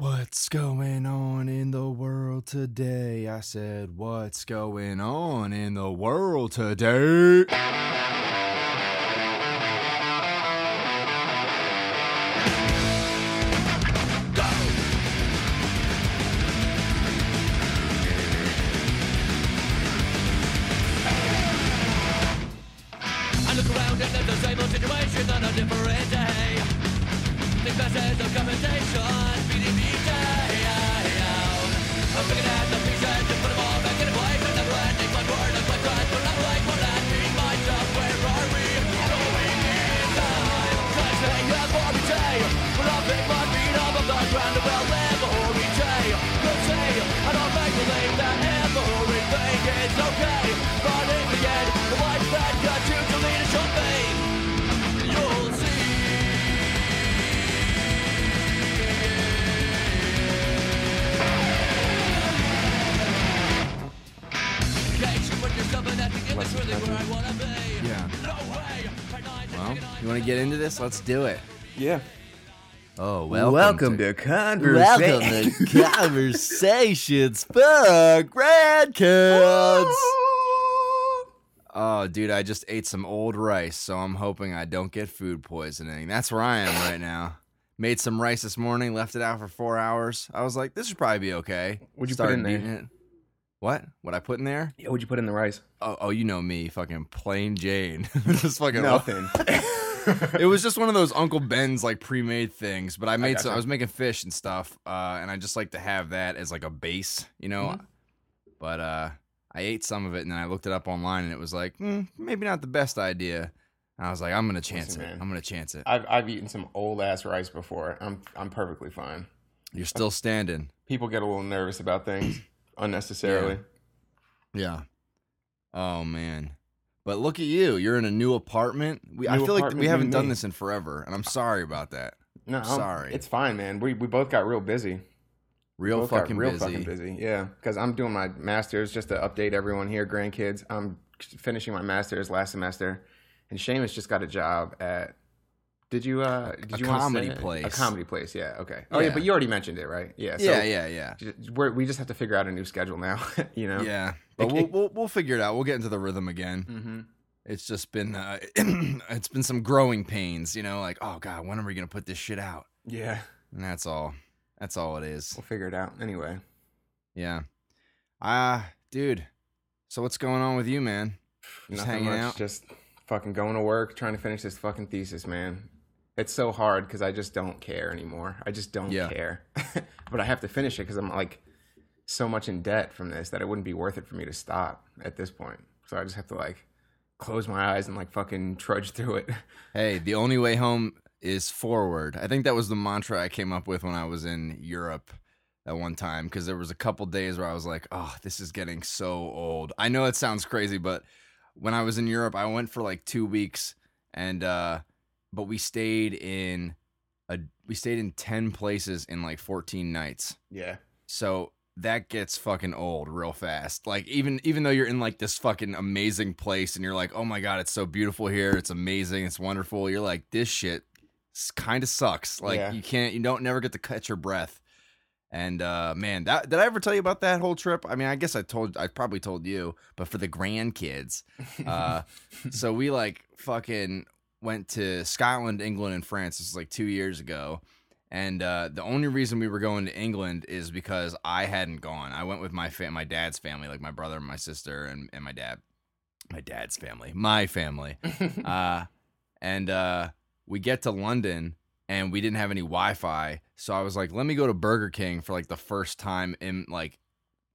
What's going on in the world today? I said, What's going on in the world today? Think it's really where I wanna be. Yeah. No way. Try nine, Well, take a nine. you want to get into this? Let's do it. Yeah. Oh, Welcome, to, Welcome Conversation. to Conversations for Grandkids. Oh, dude, I just ate some old rice, so I'm hoping I don't get food poisoning. That's where I am right now. Made some rice this morning, left it out for four hours. I was like, this should probably be okay. What'd you put in there? eating It. What? What I put in there? Yeah, what'd you put in the rice? Oh, oh, you know me, fucking plain Jane. just fucking Nothing. it was just one of those Uncle Ben's like pre-made things, but I made some. gotcha. I was making fish and stuff, uh, and I just like to have that as like a base, you know. Mm-hmm. But uh, I ate some of it, and then I looked it up online, and it was like hmm, maybe not the best idea. And I was like, I'm gonna chance Listen, it. man. I'm gonna chance it. I've I've eaten some old ass rice before. I'm I'm perfectly fine. You're still standing. People get a little nervous about things unnecessarily. Yeah. Oh man. But look at you. You're in a new apartment. We, I New feel like we haven't done me. this in forever, and I'm sorry about that. No, I'm- Sorry. It's fine, man. We we both got real busy. Real fucking real busy. fucking busy. Yeah, because I'm doing my masters. Just to update everyone here, grandkids. I'm finishing my masters last semester, and Seamus just got a job at. Did you uh? Did a you comedy say place. A comedy place. Yeah. Okay. Oh yeah, Yeah. but you already mentioned it, right? Yeah. So yeah, yeah, yeah. We just have to figure out a new schedule now. you know. Yeah, but we'll, we'll we'll figure it out. We'll get into the rhythm again. Mm-hmm. It's just been uh, it's been some growing pains, you know, like oh god, when are we gonna put this shit out? Yeah. And that's all. That's all it is. We'll figure it out. Anyway. Yeah. Ah, dude. So what's going on with you, man? Just Nothing hanging much. out? Just fucking going to work, trying to finish this fucking thesis, man. It's so hard because I just don't care anymore. I just don't Yeah. care. but I have to finish it because I'm like so much in debt from this that it wouldn't be worth it for me to stop at this point. So I just have to like close my eyes and like fucking trudge through it. Hey, the only way home is forward. I think that was the mantra I came up with when I was in Europe at one time because there was a couple days where I was like, "Oh, this is getting so old." I know it sounds crazy, but when I was in Europe, I went for like 2 weeks and uh but we stayed in a we stayed in 10 places in like 14 nights. Yeah. So that gets fucking old real fast. Like even even though you're in like this fucking amazing place and you're like, "Oh my god, it's so beautiful here. It's amazing. It's wonderful." You're like, "This shit kind of sucks." Like Yeah. you can't you don't never get to catch your breath. And uh man, that did I ever tell you about that whole trip? I mean, I guess I told I probably told you, but for the grandkids. Uh so we like fucking went to Scotland, England, and France. This is like two years ago. And uh, the only reason we were going to England is because I hadn't gone. I went with my fa- my dad's family, like my brother and my sister and, and my dad. My dad's family, my family. uh, and uh, we get to London and we didn't have any Wi-Fi, so I was like, "Let me go to Burger King for like the first time in like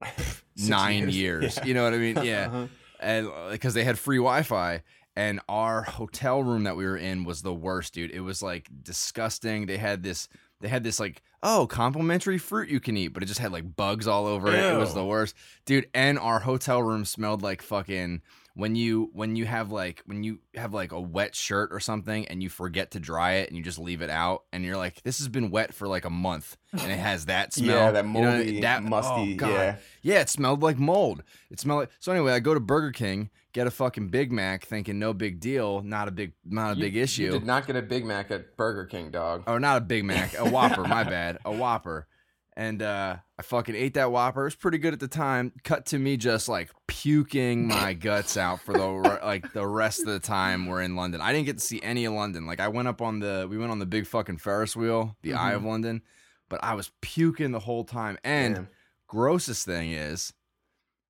nine years." Yeah. You know what I mean? Yeah Uh-huh. and because they had free Wi-Fi. And our hotel room that we were in was the worst, dude. It was like disgusting. They had this, they had this like, oh, complimentary fruit you can eat, but it just had like bugs all over it. It was the worst, dude. And our hotel room smelled like fucking when you when you have like when you have like a wet shirt or something and you forget to dry it and you just leave it out and you're like, this has been wet for like a month and it has that smell. Yeah, that You know what I mean? moldy, that oh, musty, oh, yeah. Yeah, it smelled like mold. It smelled like so. Anyway, I go to Burger King, get a fucking Big Mac, thinking no big deal, not a big, not a You- big issue. You did not get a Big Mac at Burger King, dog. or not a Big Mac, a Whopper. my bad, a Whopper. And uh, I fucking ate that Whopper. It was pretty good at the time. Cut to me just like puking my guts out for the like the rest of the time we're in London. I didn't get to see any of London. Like I went up on the we went on the big fucking Ferris wheel, the Eye of London, but I was puking the whole time. And Damn. grossest thing is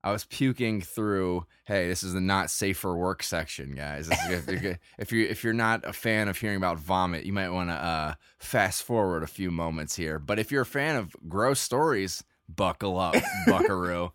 I was puking through. Hey, this is the not safe for work section, guys. Is, if, you're, if you if you're not a fan of hearing about vomit, you might want to uh, fast forward a few moments here. But if you're a fan of gross stories, buckle up, Buckaroo.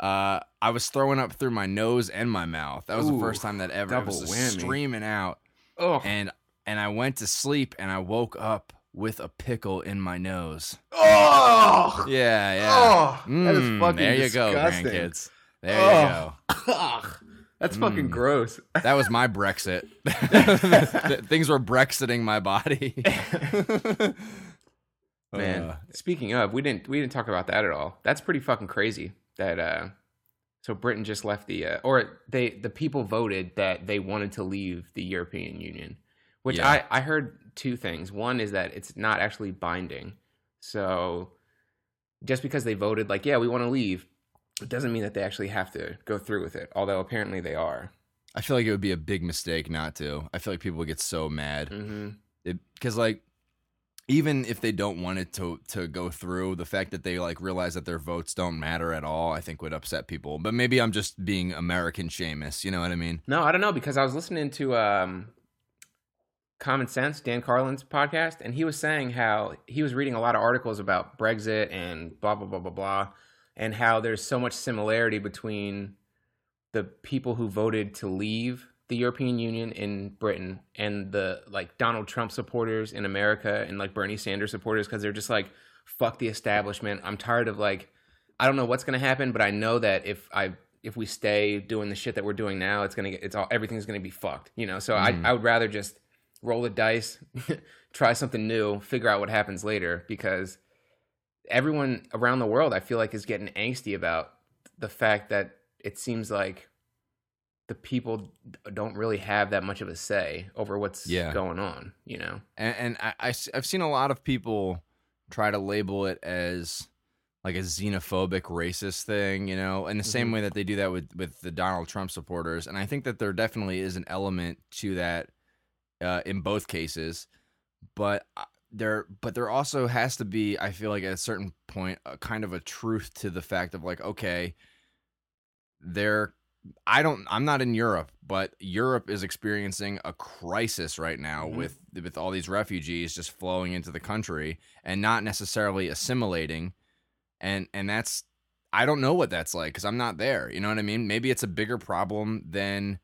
Uh, I was throwing up through my nose and my mouth. That was the first time that ever. It was double just whammy. streaming out, Oh, and and I went to sleep, and I woke up with a pickle in my nose. oh, Yeah, yeah. oh, that is Mm, fucking there you disgusting. go, grandkids. There you go. Ugh, that's fucking Mm. gross. That was my Brexit. Things were Brexiting my body. Man, Uh, speaking of, we didn't we didn't talk about that at all. That's pretty fucking crazy. That uh, so Britain just left the uh, or they the people voted that they wanted to leave the European Union, which Yeah. I I heard two things. One is that it's not actually binding. So just because they voted like yeah we want to leave, it doesn't mean that they actually have to go through with it. Although apparently they are. I feel like it would be a big mistake not to. I feel like people would get so mad because, like, even if they don't want it to to go through, the fact that they like realize that their votes don't matter at all, I think would upset people. But maybe I'm just being American Seamus. You know what I mean? No, I don't know because I was listening to um, Common Sense, Dan Carlin's podcast, and he was saying how he was reading a lot of articles about Brexit and blah blah blah blah blah, and how there's so much similarity between the people who voted to leave the European Union in Britain and the like Donald Trump supporters in America and like Bernie Sanders supporters because they're just like fuck the establishment. I'm tired of like I don't know what's gonna happen, but I know that if I if we stay doing the shit that we're doing now, it's gonna get it's all everything's gonna be fucked. You know, so Mhm. I I would rather just roll the dice, try something new, figure out what happens later because everyone around the world I feel like is getting angsty about the fact that it seems like the people don't really have that much of a say over what's Yeah. going on, you know. and, and I, have seen a lot of people try to label it as like a xenophobic racist thing you know in the same Mhm. way that they do that with with the donald trump supporters and i think that there definitely is an element to that uh, in both cases but uh, there but there also has to be i feel like at a certain point a kind of a truth to the fact of like okay there I don't I'm not in Europe, but Europe is experiencing a crisis right now Mhm. with with all these refugees just flowing into the country and not necessarily assimilating and and that's I don't know what that's like cuz I'm not there, you know what I mean? Maybe it's a bigger problem than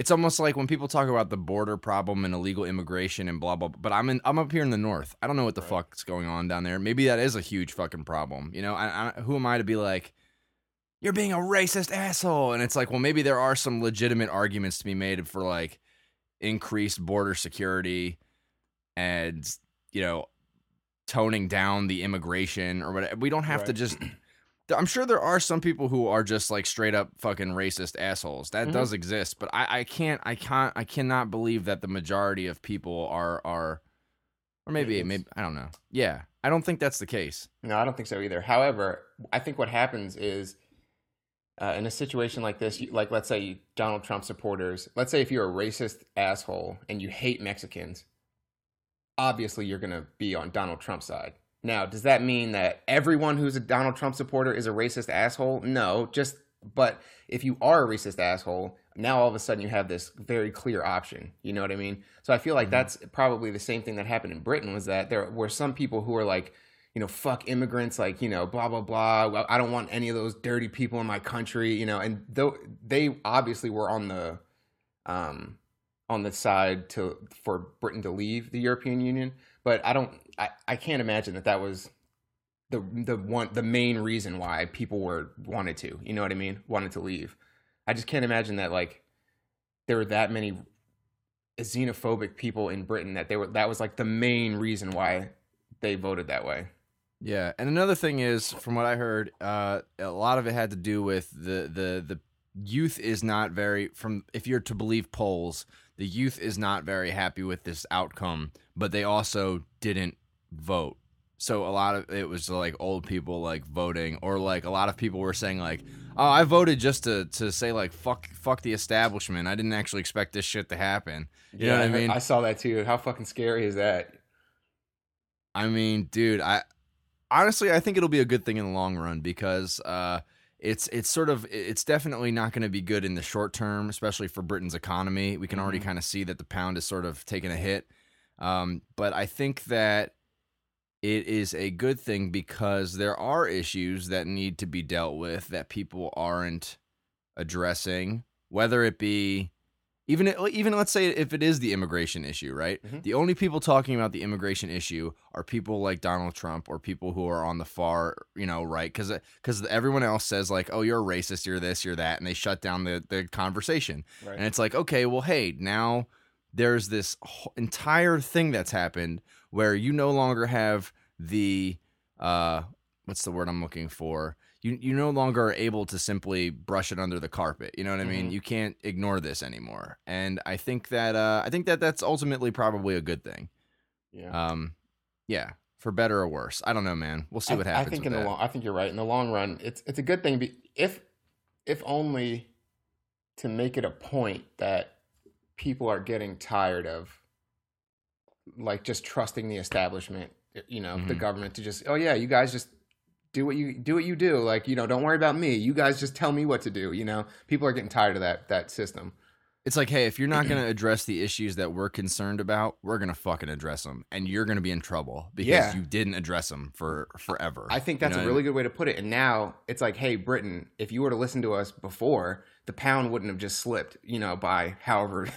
it's almost like when people talk about the border problem and illegal immigration and blah blah. blah but I'm in I'm up here in the north. I don't know what the Right. fuck's going on down there. Maybe that is a huge fucking problem. You know, I, I, who am I to be like, you're being a racist asshole? And it's like, well, maybe there are some legitimate arguments to be made for like increased border security and you know toning down the immigration or whatever. We don't have to just. I'm sure there are some people who are just like straight up fucking racist assholes. That Mhm. does exist, but I, I can't, I can't, I cannot believe that the majority of people are are, or maybe, maybe I don't know. Yeah, I don't think that's the case. No, I don't think so either. However, I think what happens is uh, in a situation like this, you, like let's say Donald Trump supporters, let's say if you're a racist asshole and you hate Mexicans, obviously you're going to be on Donald Trump's side. Now, does that mean that everyone who's a Donald Trump supporter is a racist asshole? No, just but if you are a racist asshole, now all of a sudden you have this very clear option. You know what I mean? So I feel like Mhm. that's probably the same thing that happened in Britain was that there were some people who were like, you know, fuck immigrants, like, you know, blah, blah, blah. Well, I don't want any of those dirty people in my country, you know, and though they obviously were on the, um, on the side to, for Britain to leave the European Union. But I don't, I, I can't imagine that that was the, the one, the main reason why people were wanted to, you know what I mean? Wanted to leave. I just can't imagine that like there were that many xenophobic people in Britain that they were, that was like the main reason why they voted that way. Yeah, and another thing is, from what I heard, uh, a lot of it had to do with the the the youth is not very from if you're to believe polls, the youth is not very happy with this outcome, but they also didn't vote. so a lot of it was like old people like voting, or like a lot of people were saying like, "Oh, I voted just to to say like fuck fuck the establishment. I didn't actually expect this shit to happen." You know what I mean? I saw that too. How fucking scary is that? I mean, dude, I honestly I think it'll be a good thing in the long run because uh it's it's sort of it's definitely not going to be good in the short term, especially for Britain's economy. We can already Mhm. kind of see that the pound is sort of taking a hit. Um, but I think that it is a good thing because there are issues that need to be dealt with that people aren't addressing, whether it be even even let's say if it is the immigration issue, right? Mhm. The only people talking about the immigration issue are people like Donald Trump or people who are on the far, you know, right? Because because everyone else says like, oh, you're a racist, you're this, you're that, and they shut down the the conversation. Right. And it's like, okay, well, hey, now there's this entire thing that's happened where you no longer have the uh what's the word I'm looking for? You you no longer are able to simply brush it under the carpet. You know what I mean? Mhm. You can't ignore this anymore. And I think that uh I think that that's ultimately probably a good thing. yeah. Um yeah, for better or worse. I don't know, man. We'll see I- what happens. I think in the long, I think you're right. In the long run, it's it's a good thing. Be, if if only to make it a point that people are getting tired of like just trusting the establishment. You know, the Mhm. government to just oh yeah, you guys just do what you do what you do. Like you know, don't worry about me. You guys just tell me what to do. You know, people are getting tired of that that system. It's like, hey, if you're not going to address the issues that we're concerned about, we're going to fucking address them, and you're going to be in trouble because Yeah. you didn't address them for forever. I think You that's know a what I really good way to put it. And now it's like, hey, Britain, if you were to listen to us before, the pound wouldn't have just slipped, you know, by however.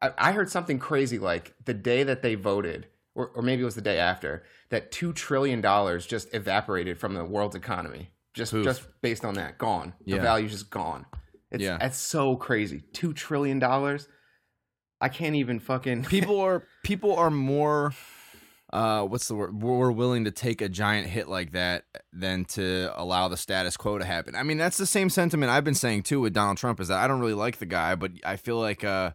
I, I heard something crazy like the day that they voted, or, or maybe it was the day after, that $2 trillion just evaporated from the world's economy. Just, Poof. just based on that, gone. The Yeah. value's just gone. It's, Yeah. That's so crazy. $2 trillion. I can't even fucking. people are people are more uh what's the word We're willing to take a giant hit like that than to allow the status quo to happen i mean that's the same sentiment i've been saying too with donald trump is that i don't really like the guy but i feel like uh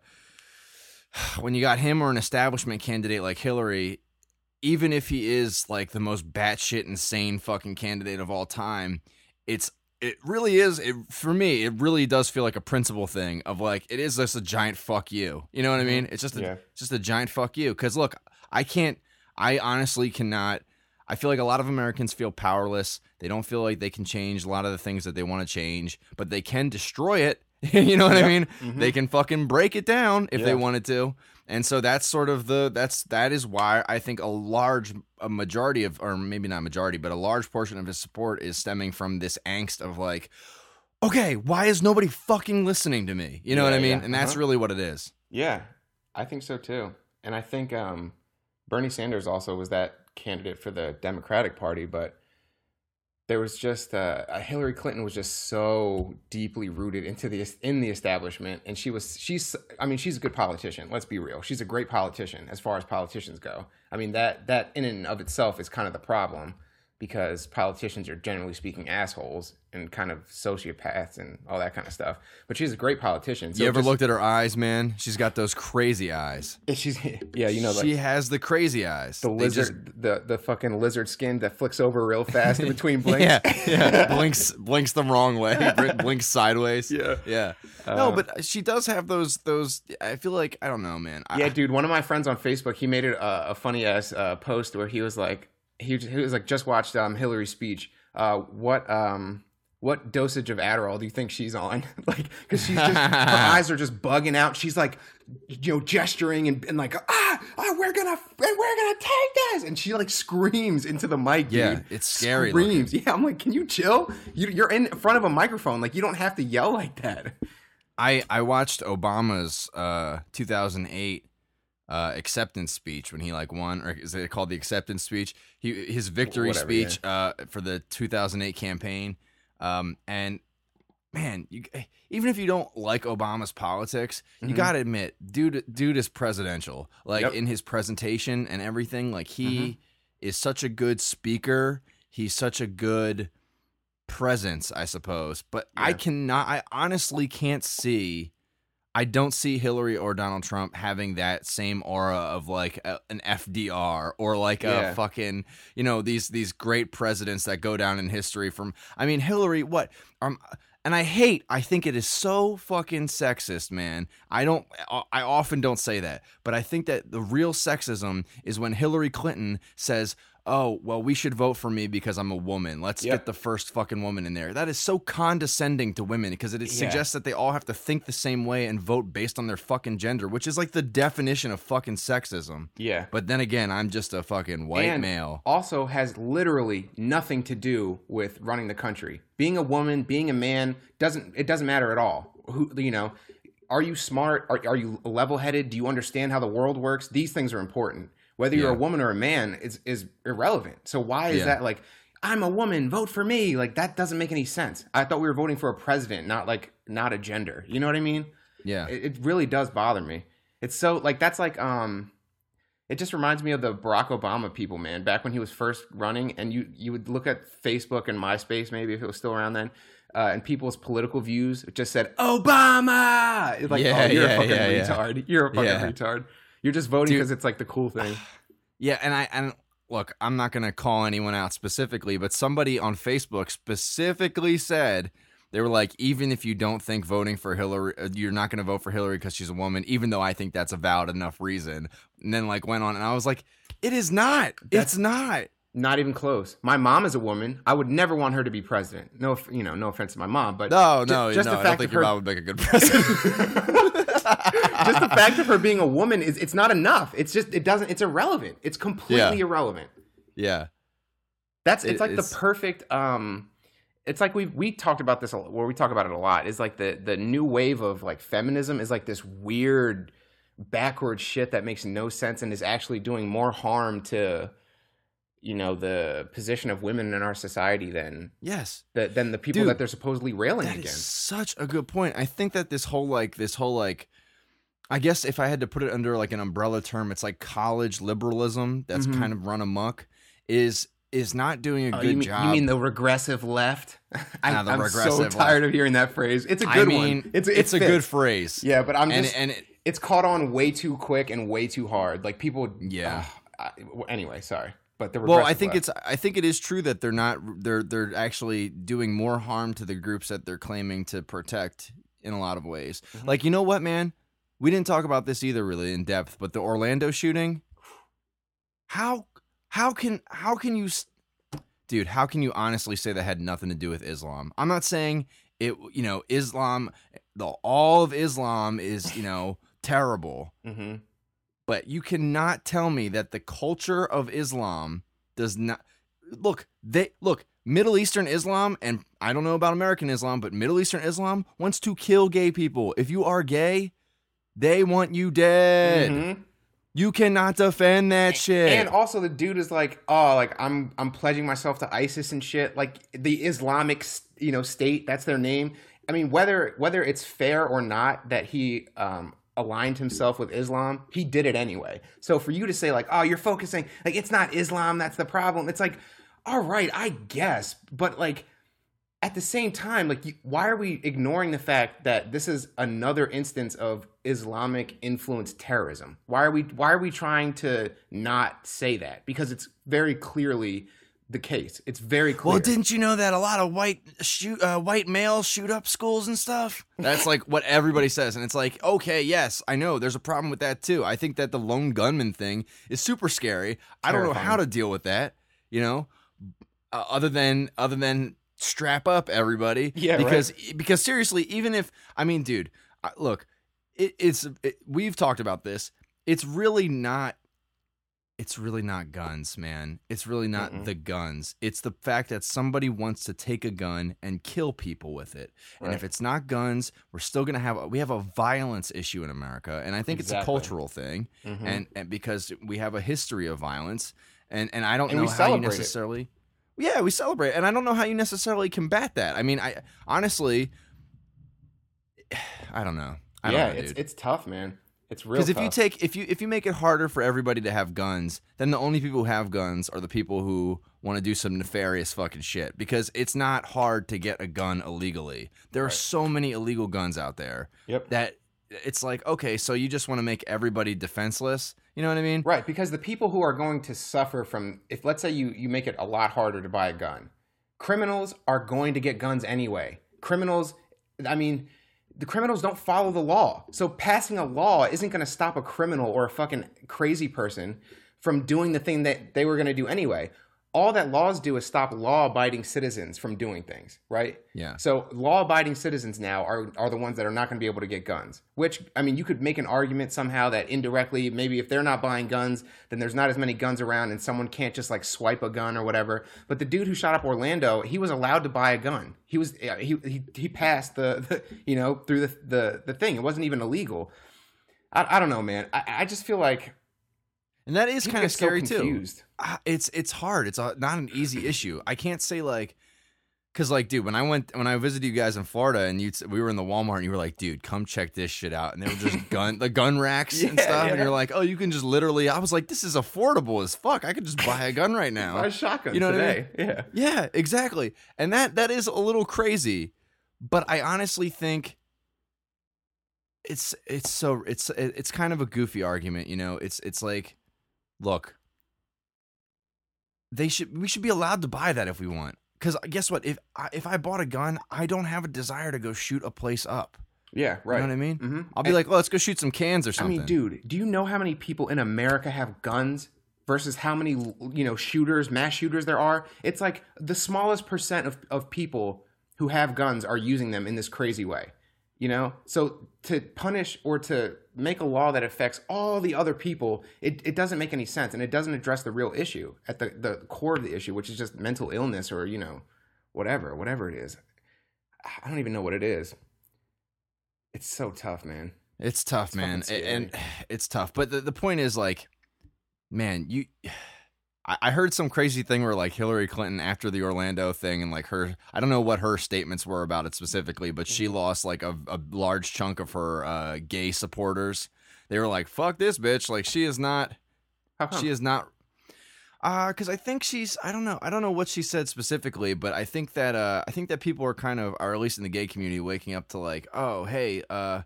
when you got him or an establishment candidate like hillary even if he is like the most batshit insane fucking candidate of all time it's it really is it, for me it really does feel like a principle thing of like it is just a giant fuck you. You know what i mm-hmm. mean? It's just a, Yeah. it's just a giant fuck you. Because look i can't i honestly cannot i feel like a lot of americans feel powerless. They don't feel like they can change a lot of the things that they want to change but they can destroy it you know what i Yep. mean Mhm. they can fucking break it down if they wanted to and so that's sort of the that's that is why i think a large a majority of or maybe not majority but a large portion of his support is stemming from this angst of like okay why is nobody fucking listening to me you know what i mean yeah. and that's Uh-huh. really what it is Yeah, I think so too. And I think um, Bernie Sanders also was that candidate for the Democratic Party, but there was just uh, uh, Hillary Clinton was just so deeply rooted into the in the establishment, and she was she's I mean she's a good politician. Let's be real, she's a great politician as far as politicians go. I mean that that in and of itself is kind of the problem because politicians are generally speaking assholes and kind of sociopaths and all that kind of stuff. But she's a great politician. So you ever just- looked at her eyes man she's got those crazy eyes She's yeah, you know, like she has the crazy eyes the They just- lizard, the the fucking lizard skin that flicks over real fast in between blinks. yeah yeah blinks blinks the wrong way blinks sideways Yeah. yeah no Uh, but she does have those those i feel like i don't know man I- yeah, dude. One of my friends on Facebook, he made it a, a funny ass uh, post where he was like, he, he was like, just watched um, Hillary's speech. Uh, what um. What dosage of Adderall do you think she's on? like, because she's just her eyes are just bugging out. She's like, you know, gesturing and, and like, ah, ah, we're gonna, we're gonna take this, and she like screams into the mic. Yeah, dude. it's scary Screams. Yeah, I'm like, can you chill? You, you're in front of a microphone. Like, you don't have to yell like that. I I watched Obama's uh 2008 uh acceptance speech when he like won or is it called the acceptance speech? He his victory Whatever, speech uh for the 2008 campaign. Um and man, you even if you don't like Obama's politics, you Mhm. got to admit dude dude is presidential. Like Yep. in his presentation and everything, like he Mhm. is such a good speaker. He's such a good presence, I suppose. But I cannot I honestly can't see I don't see Hillary or Donald Trump having that same aura of like a, an FDR or like Yeah. a fucking you know these these great presidents that go down in history. From I mean Hillary, what um. And I hate, I think it is so fucking sexist, man. I don't, I often don't say that, but I think that the real sexism is when Hillary Clinton says, oh, well, we should vote for me because I'm a woman. Let's Yep. get the first fucking woman in there. That is so condescending to women because it Yeah. suggests that they all have to think the same way and vote based on their fucking gender, which is like the definition of fucking sexism. Yeah. But then again, I'm just a fucking white and male. also has literally nothing to do with running the country. Being a woman, being a man doesn't it doesn't matter at all. Who you know, are you smart? Are, are you level-headed? Do you understand how the world works? These things are important. Whether you're Yeah. a woman or a man is is irrelevant. So why is Yeah. that like I'm a woman, vote for me? Like that doesn't make any sense. I thought we were voting for a president, not like not a gender. You know what I mean? Yeah. it, it really does bother me. It's so like that's like um it just reminds me of the Barack Obama people, man. Back when he was first running, and you you would look at Facebook and MySpace, maybe if it was still around then, uh, and people's political views just said Obama. It's like, Yeah, oh, you're yeah, a fucking yeah, retard. You're a fucking retard. You're just voting because it's like the cool thing. Yeah, and I and look, I'm not going to call anyone out specifically, but somebody on Facebook specifically said they were like, even if you don't think voting for Hillary, uh, you're not going to vote for Hillary because she's a woman, even though I think that's a valid enough reason. And then like went on, and I was like, it is not. it's not. Not even close. My mom is a woman. I would never want her to be president. No, you know, no offense to my mom, but No, no, just no. the I don't think of your her- mom would make a good president. just the fact of her being a woman is it's not enough. It's just it doesn't. It's irrelevant. It's completely Yeah. irrelevant. yeah, That's it's It- like it's- the perfect. um It's like we we talked about this a- where we talk about it a lot. Is like the the new wave of like feminism is like this weird backward shit that makes no sense and is actually doing more harm to you know the position of women in our society than yes. the, than the people Dude, that they're supposedly railing That is against. such a good point. I think that this whole like this whole like I guess if I had to put it under like an umbrella term, it's like college liberalism that's Mhm. kind of run amok is is not doing a Oh, good you, mean, job. you mean the regressive left? I, Ah, the I'm so tired left. of hearing that phrase. It's a good mean, one. It's it's, it a good phrase. Yeah, but I'm and just and it, it's caught on way too quick and way too hard. Like people. Yeah. Ugh, I, anyway, sorry, but the well, I think left. it's I think it is true that they're not they're they're actually doing more harm to the groups that they're claiming to protect in a lot of ways. Mhm. Like you know what, man? We didn't talk about this either really in depth, but the Orlando shooting. How how can how can you, dude? How can you honestly say that had nothing to do with Islam? I'm not saying it. You know, Islam, the all of Islam is you know terrible Mhm. But you cannot tell me that the culture of Islam does not look they look Middle Eastern Islam and I don't know about American Islam but Middle Eastern Islam wants to kill gay people if you are gay they want you dead Mhm. you cannot defend that shit And also, the dude is like, oh, like I'm I'm pledging myself to ISIS and shit. Like the Islamic, you know, state. That's their name. I mean, whether whether it's fair or not that he um, aligned himself with Islam, he did it anyway. So for you to say like, oh, you're focusing like it's not Islam that's the problem. It's like, all right, I guess, but like at the same time, like, why are we ignoring the fact that this is another instance of Islamic influenced terrorism? Why are we why are we trying to not say that? Because it's very clearly the case. It's very clear. well didn't you know that a lot of white shoot uh, white males shoot up schools and stuff? That's like what everybody says and it's like okay yes I know there's a problem with that too. I think that the lone gunman thing is super scary. I don't know how to deal with that you know? Uh, other than other than strap up everybody. Yeah, right. because because seriously even if I mean dude look it, it's it, we've talked about this. It's really not it's really not guns man it's really not Mm-mm. the guns it's the fact that somebody wants to take a gun and kill people with it and if it's not guns we're still gonna have we have a violence issue in america and i think it's a cultural thing Mhm. and, and because we have a history of violence and and i don't And know how you celebrate it. necessarily yeah we celebrate and i don't know how you necessarily combat that i mean i honestly i don't know I don't yeah, know, it's dude. it's tough, man. It's real. Because if you take if you if you make it harder for everybody to have guns, then the only people who have guns are the people who want to do some nefarious fucking shit. Because it's not hard to get a gun illegally. There are Right. so many illegal guns out there Yep. that it's like okay, so you just want to make everybody defenseless. You know what I mean? Right, because the people who are going to suffer from if let's say you you make it a lot harder to buy a gun, criminals are going to get guns anyway. Criminals, I mean, the criminals don't follow the law. So passing a law isn't going to stop a criminal or a fucking crazy person from doing the thing that they were going to do anyway. All that laws do is stop law-abiding citizens from doing things, right? Yeah. So law-abiding citizens now are are the ones that are not going to be able to get guns. Which I mean, you could make an argument somehow that indirectly, maybe if they're not buying guns, then there's not as many guns around, and someone can't just like swipe a gun or whatever. But the dude who shot up Orlando, he was allowed to buy a gun. He was he he, he passed the, the you know through the, the the thing. It wasn't even illegal. I, I don't know, man. I, I just feel like And that is kind of get so scary too. Ah, It's it's hard. It's a, not an easy issue. I can't say like, cause like, dude, when I went when I visited you guys in Florida and you we were in the Walmart and you were like, dude, come check this shit out, and they were just gun the gun racks and Yeah, stuff, and you're like, oh, you can just literally. I was like, this is affordable as fuck. I could just buy a gun right now. Buy a shotgun You know what I today. Yeah. Yeah, exactly. And that that is a little crazy, but I honestly think it's it's so it's it's kind of a goofy argument, you know. It's it's like look, they should we should be allowed to buy that if we want. Cuz guess what? If I, if I bought a gun, I don't have a desire to go shoot a place up. Yeah. Right. You know what I mean? hmm I'll be like, "Well, let's go shoot some cans or something. I mean, dude, do you know how many people in America have guns versus how many you know shooters, mass shooters there are? It's like the smallest percent of, of people who have guns are using them in this crazy way. You know, so to punish or to make a law that affects all the other people, it, it doesn't make any sense, and it doesn't address the real issue at the the core of the issue, which is just mental illness or you know, whatever, whatever it is. I don't even know what it is. It's so tough, man. It's tough, It's man, fucking and it's tough. But the, the point is, like, man, you. I I heard some crazy thing where like Hillary Clinton after the Orlando thing and like her I don't know what her statements were about it specifically, but she Mm-hmm. lost like a, a large chunk of her uh, gay supporters. They were like, "Fuck this bitch!" Like she is not she is not uh because i think she's i don't know i don't know what she said specifically but i think that uh i think that people are kind of or at least in the gay community waking up to like oh hey uh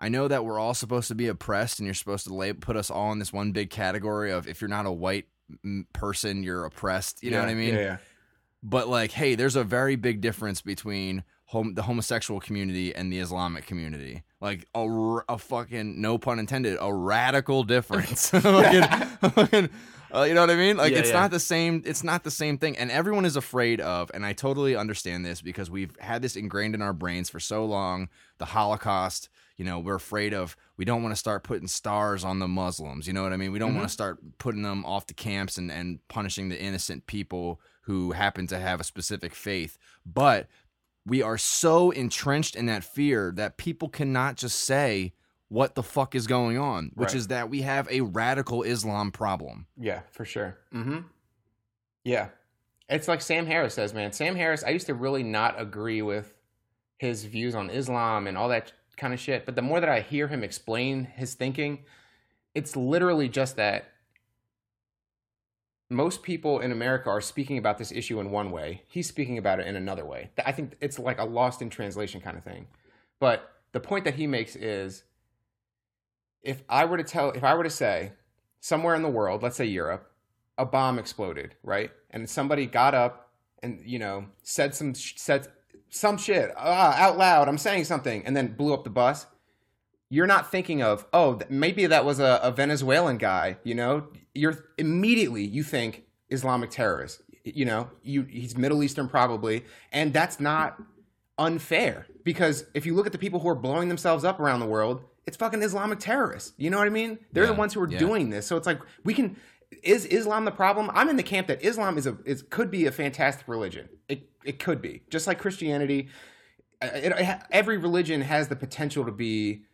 i know that we're all supposed to be oppressed and you're supposed to lay, put us all in this one big category of if you're not a white person you're oppressed you know what i mean? Yeah, yeah. but like hey there's a very big difference between hom- the homosexual community and the islamic community. Like a fucking no pun intended a radical difference. Fucking, uh, you know what i mean? Like Yeah, it's yeah. not the same it's not the same thing. And everyone is afraid of and i totally understand this because we've had this ingrained in our brains for so long the holocaust you know we're afraid of we don't want to start putting stars on the muslims you know what i mean we don't Mm-hmm. want to start putting them off the camps and, and punishing the innocent people who happen to have a specific faith but we are so entrenched in that fear that people cannot just say what the fuck is going on which Right. is that we have a radical islam problem Yeah, for sure. Mm-hmm. Yeah. It's like Sam Harris says, man. Sam Harris, I used to really not agree with his views on Islam and all that kind of shit. But the more that I hear him explain his thinking, it's literally just that most people in America are speaking about this issue in one way. He's speaking about it in another way. I think it's like a lost in translation kind of thing. But the point that he makes is if I were to tell, if I were to say somewhere in the world, let's say Europe, a bomb exploded, right? And somebody got up and, you know, said some, said some shit ah, out loud. I'm saying something and then blew up the bus. You're not thinking of, oh, maybe that was a, a Venezuelan guy, you know? You're immediately, you think Islamic terrorist, you know? You, he's Middle Eastern probably. And that's not unfair because if you look at the people who are blowing themselves up around the world, it's fucking Islamic terrorists. You know what I mean? They're the ones who are yeah. doing this. So it's like we can. Is Islam the problem? I'm in the camp that Islam is a is could be a fantastic religion. It could be just like Christianity. It, it, every religion has the potential to be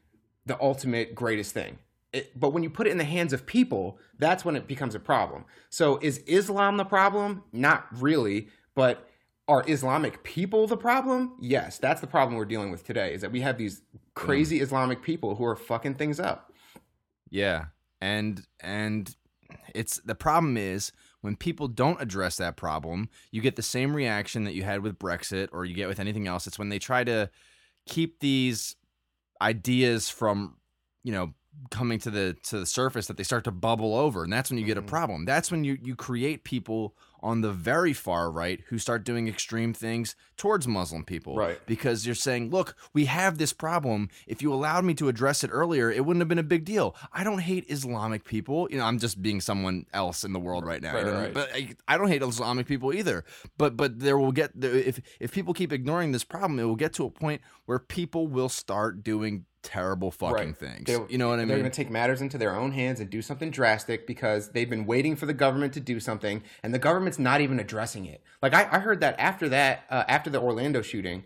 the ultimate greatest thing. It, but when you put it in the hands of people, that's when it becomes a problem. So is Islam the problem? Not really, but are Islamic people the problem? Yes, that's the problem we're dealing with today. Is that we have these crazy mm. Islamic people who are fucking things up. Yeah. And and it's the problem is when people don't address that problem, you get the same reaction that you had with Brexit or you get with anything else. It's when they try to keep these ideas from you know coming to the to the surface that they start to bubble over and that's when you get a Mhm. problem that's when you you create people on the very far right who start doing extreme things towards muslim people Right. because you're saying look we have this problem if you allowed me to address it earlier it wouldn't have been a big deal i don't hate islamic people you know i'm just being someone else in the world right now you Right, know? right. but I, I don't hate islamic people either but but there will get if if people keep ignoring this problem it will get to a point where people will start doing terrible fucking Right. things They'll- you know what i mean? They're going to take matters into their own hands and do something drastic because they've been waiting for the government to do something, and the government's not even addressing it. Like I, I heard that after that, uh, after the Orlando shooting,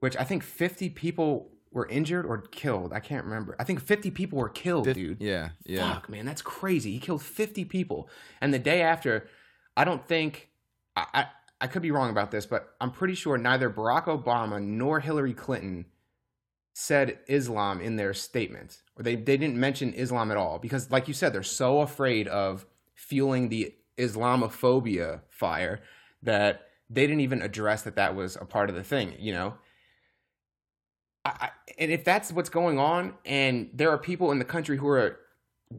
which I think 50 people were injured or killed. I can't remember. I think 50 people were killed, Fif- dude. yeah yeah Fuck, man, that's crazy. He killed 50 people. And the day after, I don't think, I, I, I could be wrong about this, but I'm pretty sure neither Barack Obama nor Hillary Clinton said Islam in their statement. Or they, they didn't mention Islam at all. Because, like you said, they're so afraid of fueling the Islamophobia fire that they didn't even address that that was a part of the thing, you know? I, I, and if that's what's going on, and there are people in the country who are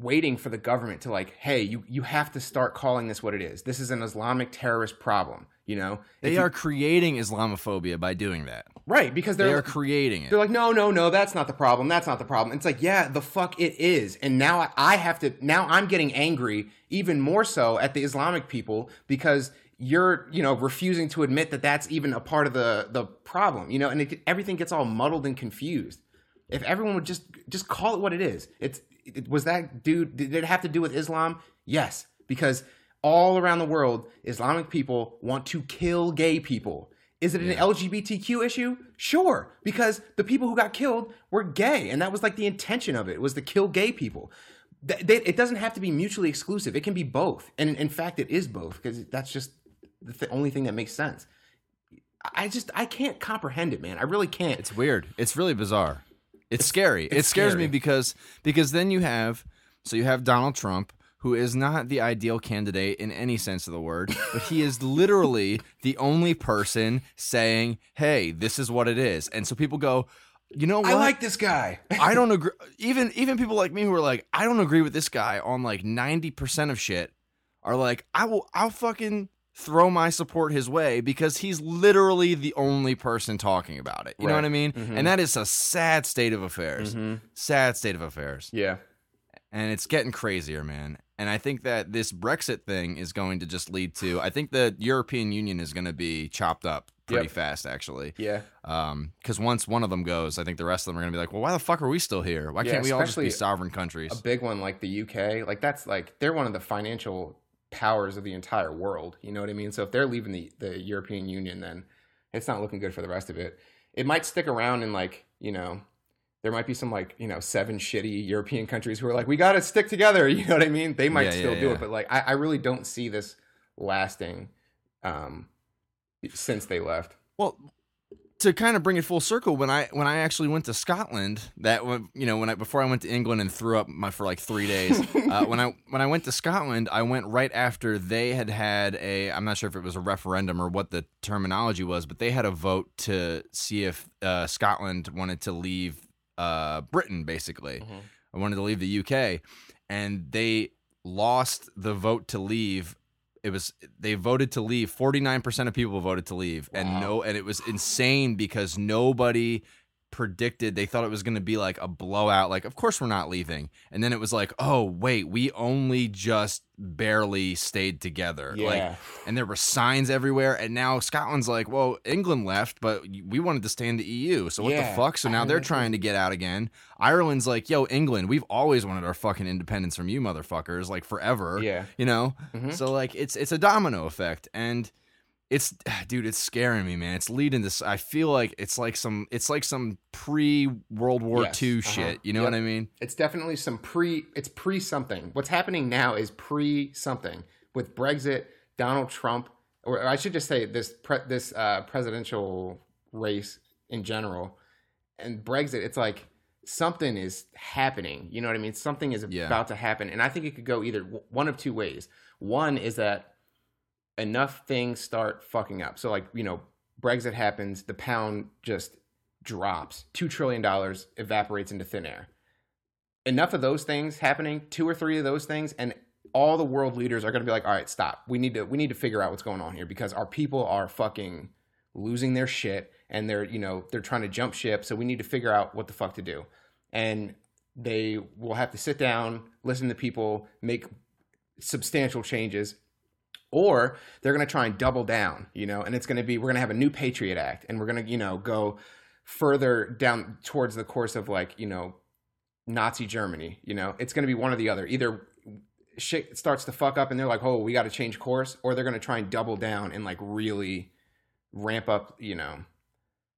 waiting for the government to like, hey, you you have to start calling this what it is. This is an Islamic terrorist problem. You know, they you- are creating islamophobia by doing that right because they they're are creating it they're like, no, no, no, that's not the problem. That's not the problem. It's like, yeah, the fuck it is. And now I, I have to. Now I'm getting angry even more so at the Islamic people because you're, you know, refusing to admit that that's even a part of the the problem. You know, and it, everything gets all muddled and confused. If everyone would just just call it what it is, it's it, was that dude. Did it have to do with Islam? Yes, because all around the world, Islamic people want to kill gay people. Is it an LGBTQ issue? Sure, because the people who got killed were gay, and that was like the intention of it was to kill gay people. Th- they- it doesn't have to be mutually exclusive. It can be both, and in fact, it is both because that's just the th- only thing that makes sense. I just I can't comprehend it, man. I really can't. It's weird. It's really bizarre. It's, scary. it it's scares me because because then you have so you have Donald Trump who is not the ideal candidate in any sense of the word, but he is literally the only person saying, "Hey, this is what it is." And so people go, "You know what? I like this guy. I don't agree. Even even people like me who are like, I don't agree with this guy on like ninety percent of shit, are like, I will, I'll fucking throw my support his way because he's literally the only person talking about it. You know what I mean? Mhm. And that is a sad state of affairs. Mhm. Sad state of affairs, Yeah. and it's getting crazier, man. And I think that this Brexit thing is going to just lead to. I think the European Union is going to be chopped up pretty Yep. fast, actually. Yeah. Um, because once one of them goes, I think the rest of them are gonna be like, well, why the fuck are we still here? Why Yeah, can't we all just be sovereign countries? a big one like the UK, like that's like they're one of the financial powers of the entire world. You know what I mean? So if they're leaving the, the European Union, then it's not looking good for the rest of it. It might stick around in like, you know, there might be some like, you know, seven shitty European countries who are like, we got to stick together. You know what I mean? They might Yeah, still yeah, do yeah. it, but like, I, I really don't see this lasting um, since they left. Well, to kind of bring it full circle, when I when I actually went to Scotland, that you know when I before I went to England and threw up my for like three days, uh, when I when I went to Scotland, I went right after they had had a I'm not sure if it was a referendum or what the terminology was, but they had a vote to see if uh, Scotland wanted to leave uh, Britain, basically. I wanted to leave the UK, and they lost the vote to leave. It was they voted to leave. Forty nine percent of people voted to leave, and no, and it was insane because nobody predicted. They thought it was going to be like a blowout. Like, of course we're not leaving, and then it was like, oh wait, we only just barely stayed together. Like, Yeah. and there were signs everywhere. And now Scotland's like, well, England left, but we wanted to stay in the EU. So what Yeah, the fuck? So now they're trying to get out again. Ireland's like, yo, England, we've always wanted our fucking independence from you motherfuckers, like forever. Yeah. You know? Mhm. So like it's it's a domino effect. And it's dude, it's scaring me, man. It's leading this. I feel like it's like some it's like some pre World War Yes, II uh-huh. shit. You know Yep. what I mean? It's definitely some pre. It's pre something. What's happening now is pre something with Brexit, Donald Trump, or I should just say this pre, this uh, presidential race in general, and Brexit. It's like something is happening. You know what I mean? Something is Yeah. about to happen, and I think it could go either one of two ways. One is that enough things start fucking up. So like you know, Brexit happens, the pound just drops, two trillion dollars evaporates into thin air. Enough of those things happening, two or three of those things, and all the world leaders are going to be like, "All right, stop. We need to we need to figure out what's going on here because our people are fucking losing their shit and they're you know they're trying to jump ship. So we need to figure out what the fuck to do." And they will have to sit down, listen to people, make substantial changes, or they're going to try and double down, you know, and it's going to be we're going to have a new Patriot Act, and we're going to you know go further down towards the course of like you know Nazi Germany. You know, it's going to be one or the other. Either shit starts to fuck up, and they're like, oh, we got to change course, or they're going to try and double down and like really ramp up, you know,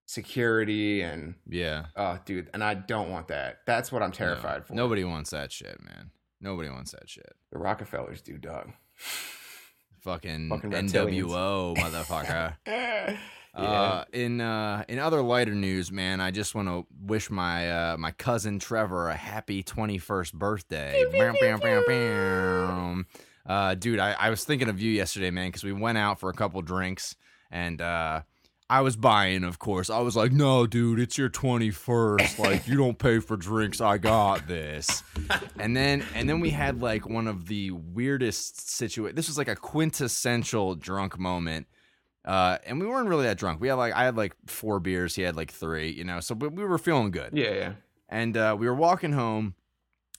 security and Yeah. oh, dude, and I don't want that. That's what I'm No. terrified for. Nobody wants that shit, man. Nobody wants that shit. the Rockefellers do, dog. Fucking, Fucking. NWO, motherfucker. yeah. Uh, in uh, in other lighter news, man, I just want to wish my uh, my cousin Trevor a happy twenty first birthday. Bam, bam, bam, bam. Uh, dude, I, I was thinking of you yesterday, man, because we went out for a couple drinks and uh, I was buying, of course. I was like, "No, dude, it's your twenty first. Like, you don't pay for drinks. I got this." and then and then we had like one of the weirdest situa. This was like a quintessential drunk moment. Uh, and we weren't really that drunk. We had like I had like four beers. He had like three. You know, so but we were feeling good. yeah, yeah. And uh, we were walking home,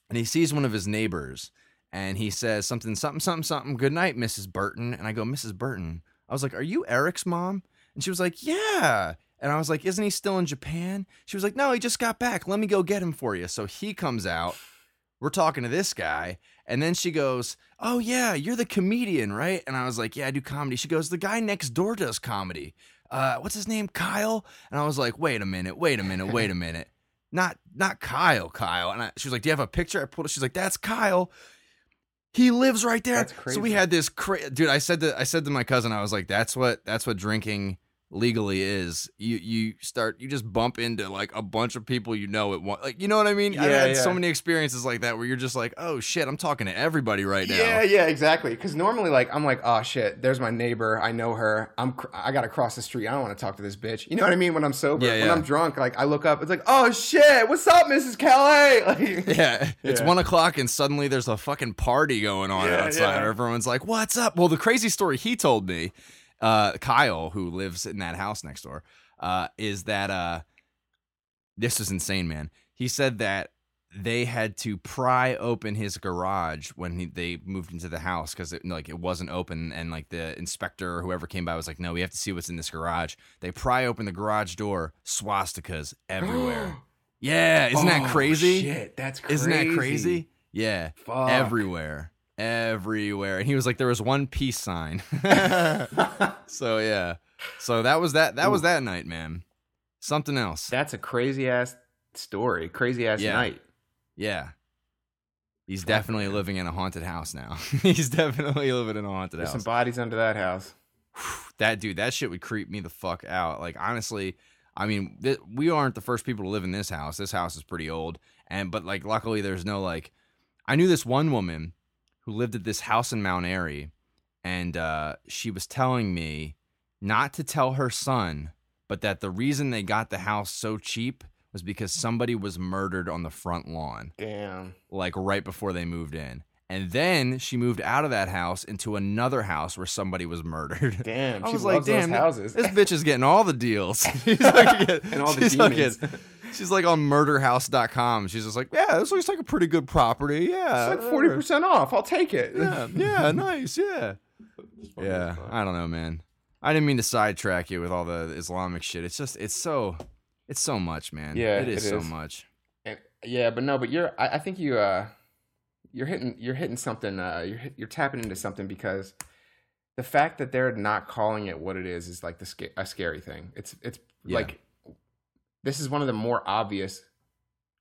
and he sees one of his neighbors, and he says something, something, something, something. Good night, Mrs. Burton. And I go, Mrs. Burton. I was like, Are you Eric's mom? And she was like, Yeah. And I was like, Isn't he still in Japan? She was like, No, he just got back. Let me go get him for you. So he comes out. We're talking to this guy. And then she goes, Oh, yeah, you're the comedian, right? And I was like, Yeah, I do comedy. She goes, The guy next door does comedy. Uh, what's his name? Kyle? And I was like, Wait a minute, wait a minute, wait a minute. Not not Kyle, Kyle. And I, she was like, Do you have a picture? I pulled it. She's like, That's Kyle. He lives right there. That's So we had this cra- dude. I said to I said to my cousin, I was like, "That's what that's what drinking legally is. You you start you just bump into like a bunch of people you know at one like you know what I mean. yeah, I Yeah, had so many experiences like that where you're just like, oh shit, I'm talking to everybody right now. Yeah, yeah, exactly. Because normally, like, I'm like, oh shit, there's my neighbor. I know her. I'm, cr- I gotta cross the street. I don't want to talk to this bitch. You know what I mean? When I'm sober, Yeah, when. I'm drunk, like, I look up. It's like, oh shit, what's up, Mrs. Kelly? Like, Yeah, it's Yeah. one o'clock and suddenly there's a fucking party going on Yeah, outside. yeah. Everyone's like, "What's up?" Well, the crazy story he told me, uh, Kyle, who lives in that house next door, uh, is that uh, this is insane, man. He said that they had to pry open his garage when he, they moved into the house because it like it wasn't open, and like the inspector or whoever came by was like, "No, we have to see what's in this garage." They pry open the garage door, swastikas everywhere. yeah, isn't that Oh, crazy? Shit, that's crazy. Isn't that crazy? Yeah. Fuck. Everywhere. Everywhere. And he was like, there was one peace sign. so yeah. So that was that that was that night, man. Something else. That's a crazy ass story. Crazy ass Yeah. night. yeah. He's Fuck, definitely man. living in a haunted house now. He's definitely living in a haunted There's house. some bodies under that house. that dude, that shit would creep me the fuck out. Like honestly, I mean, th- we aren't the first people to live in this house. This house is pretty old, and but like luckily there's no like. I knew this one woman who lived at this house in Mount Airy, and uh, she was telling me not to tell her son, but that the reason they got the house so cheap was because somebody was murdered on the front lawn Damn. like right before they moved in. And then she moved out of that house into another house where somebody was murdered. Damn. I was like, damn, houses. this bitch is getting all the deals. she's like, And all the she's like, demons. She's like on murderhouse.com. She's just like, yeah, this looks like a pretty good property. Yeah. It's like forty percent off. I'll take it. Yeah, yeah, nice. Yeah. Yeah. I don't know, man. I didn't mean to sidetrack you with all the Islamic shit. It's just, it's so, it's so much, man. Yeah, it is it so much. And- yeah, but no, but you're. I, I think you. uh You're hitting. You're hitting something. uh You're you're tapping into something because the fact that they're not calling it what it is is like the sca- a scary thing. It's it's Yeah. like this is one of the more obvious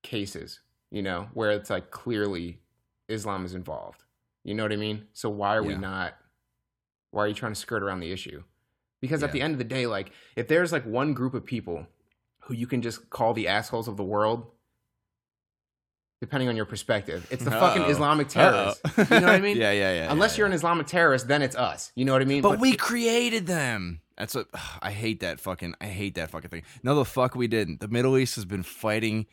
cases, you know, where it's like clearly Islam is involved. You know what I mean? So why are we not? Why are you trying to skirt around the issue? Because at the end of the day, like if there's like one group of people who you can just call the assholes of the world, depending on your perspective. It's the oh. fucking Uh-oh. Islamic terrorists. You know what I mean? yeah, yeah, yeah. Unless yeah, you're yeah. an Islamic terrorist, then it's us. You know what I mean? But, we created them. That's what I hate. That fucking. I hate that fucking thing. No, the fuck we didn't. The Middle East has been fighting.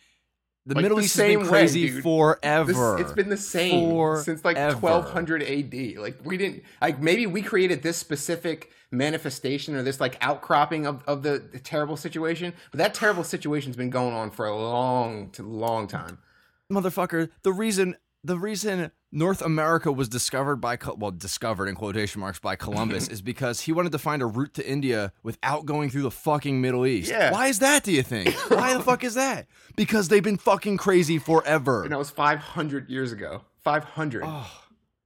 The Like, Middle the East has been crazy dude. forever. This, it's been the same since like 1200 AD. Like we didn't like maybe we created this specific manifestation or this like outcropping of, of the, the terrible situation, but that terrible situation's been going on for a long to long time. Motherfucker. The reason the reason North America was discovered by well discovered in quotation marks by Columbus is because he wanted to find a route to India without going through the fucking Middle East. Yeah. Why is that? Do you think? Why the fuck is that? Because they've been fucking crazy forever. And that was 500 years ago. 500. Oh.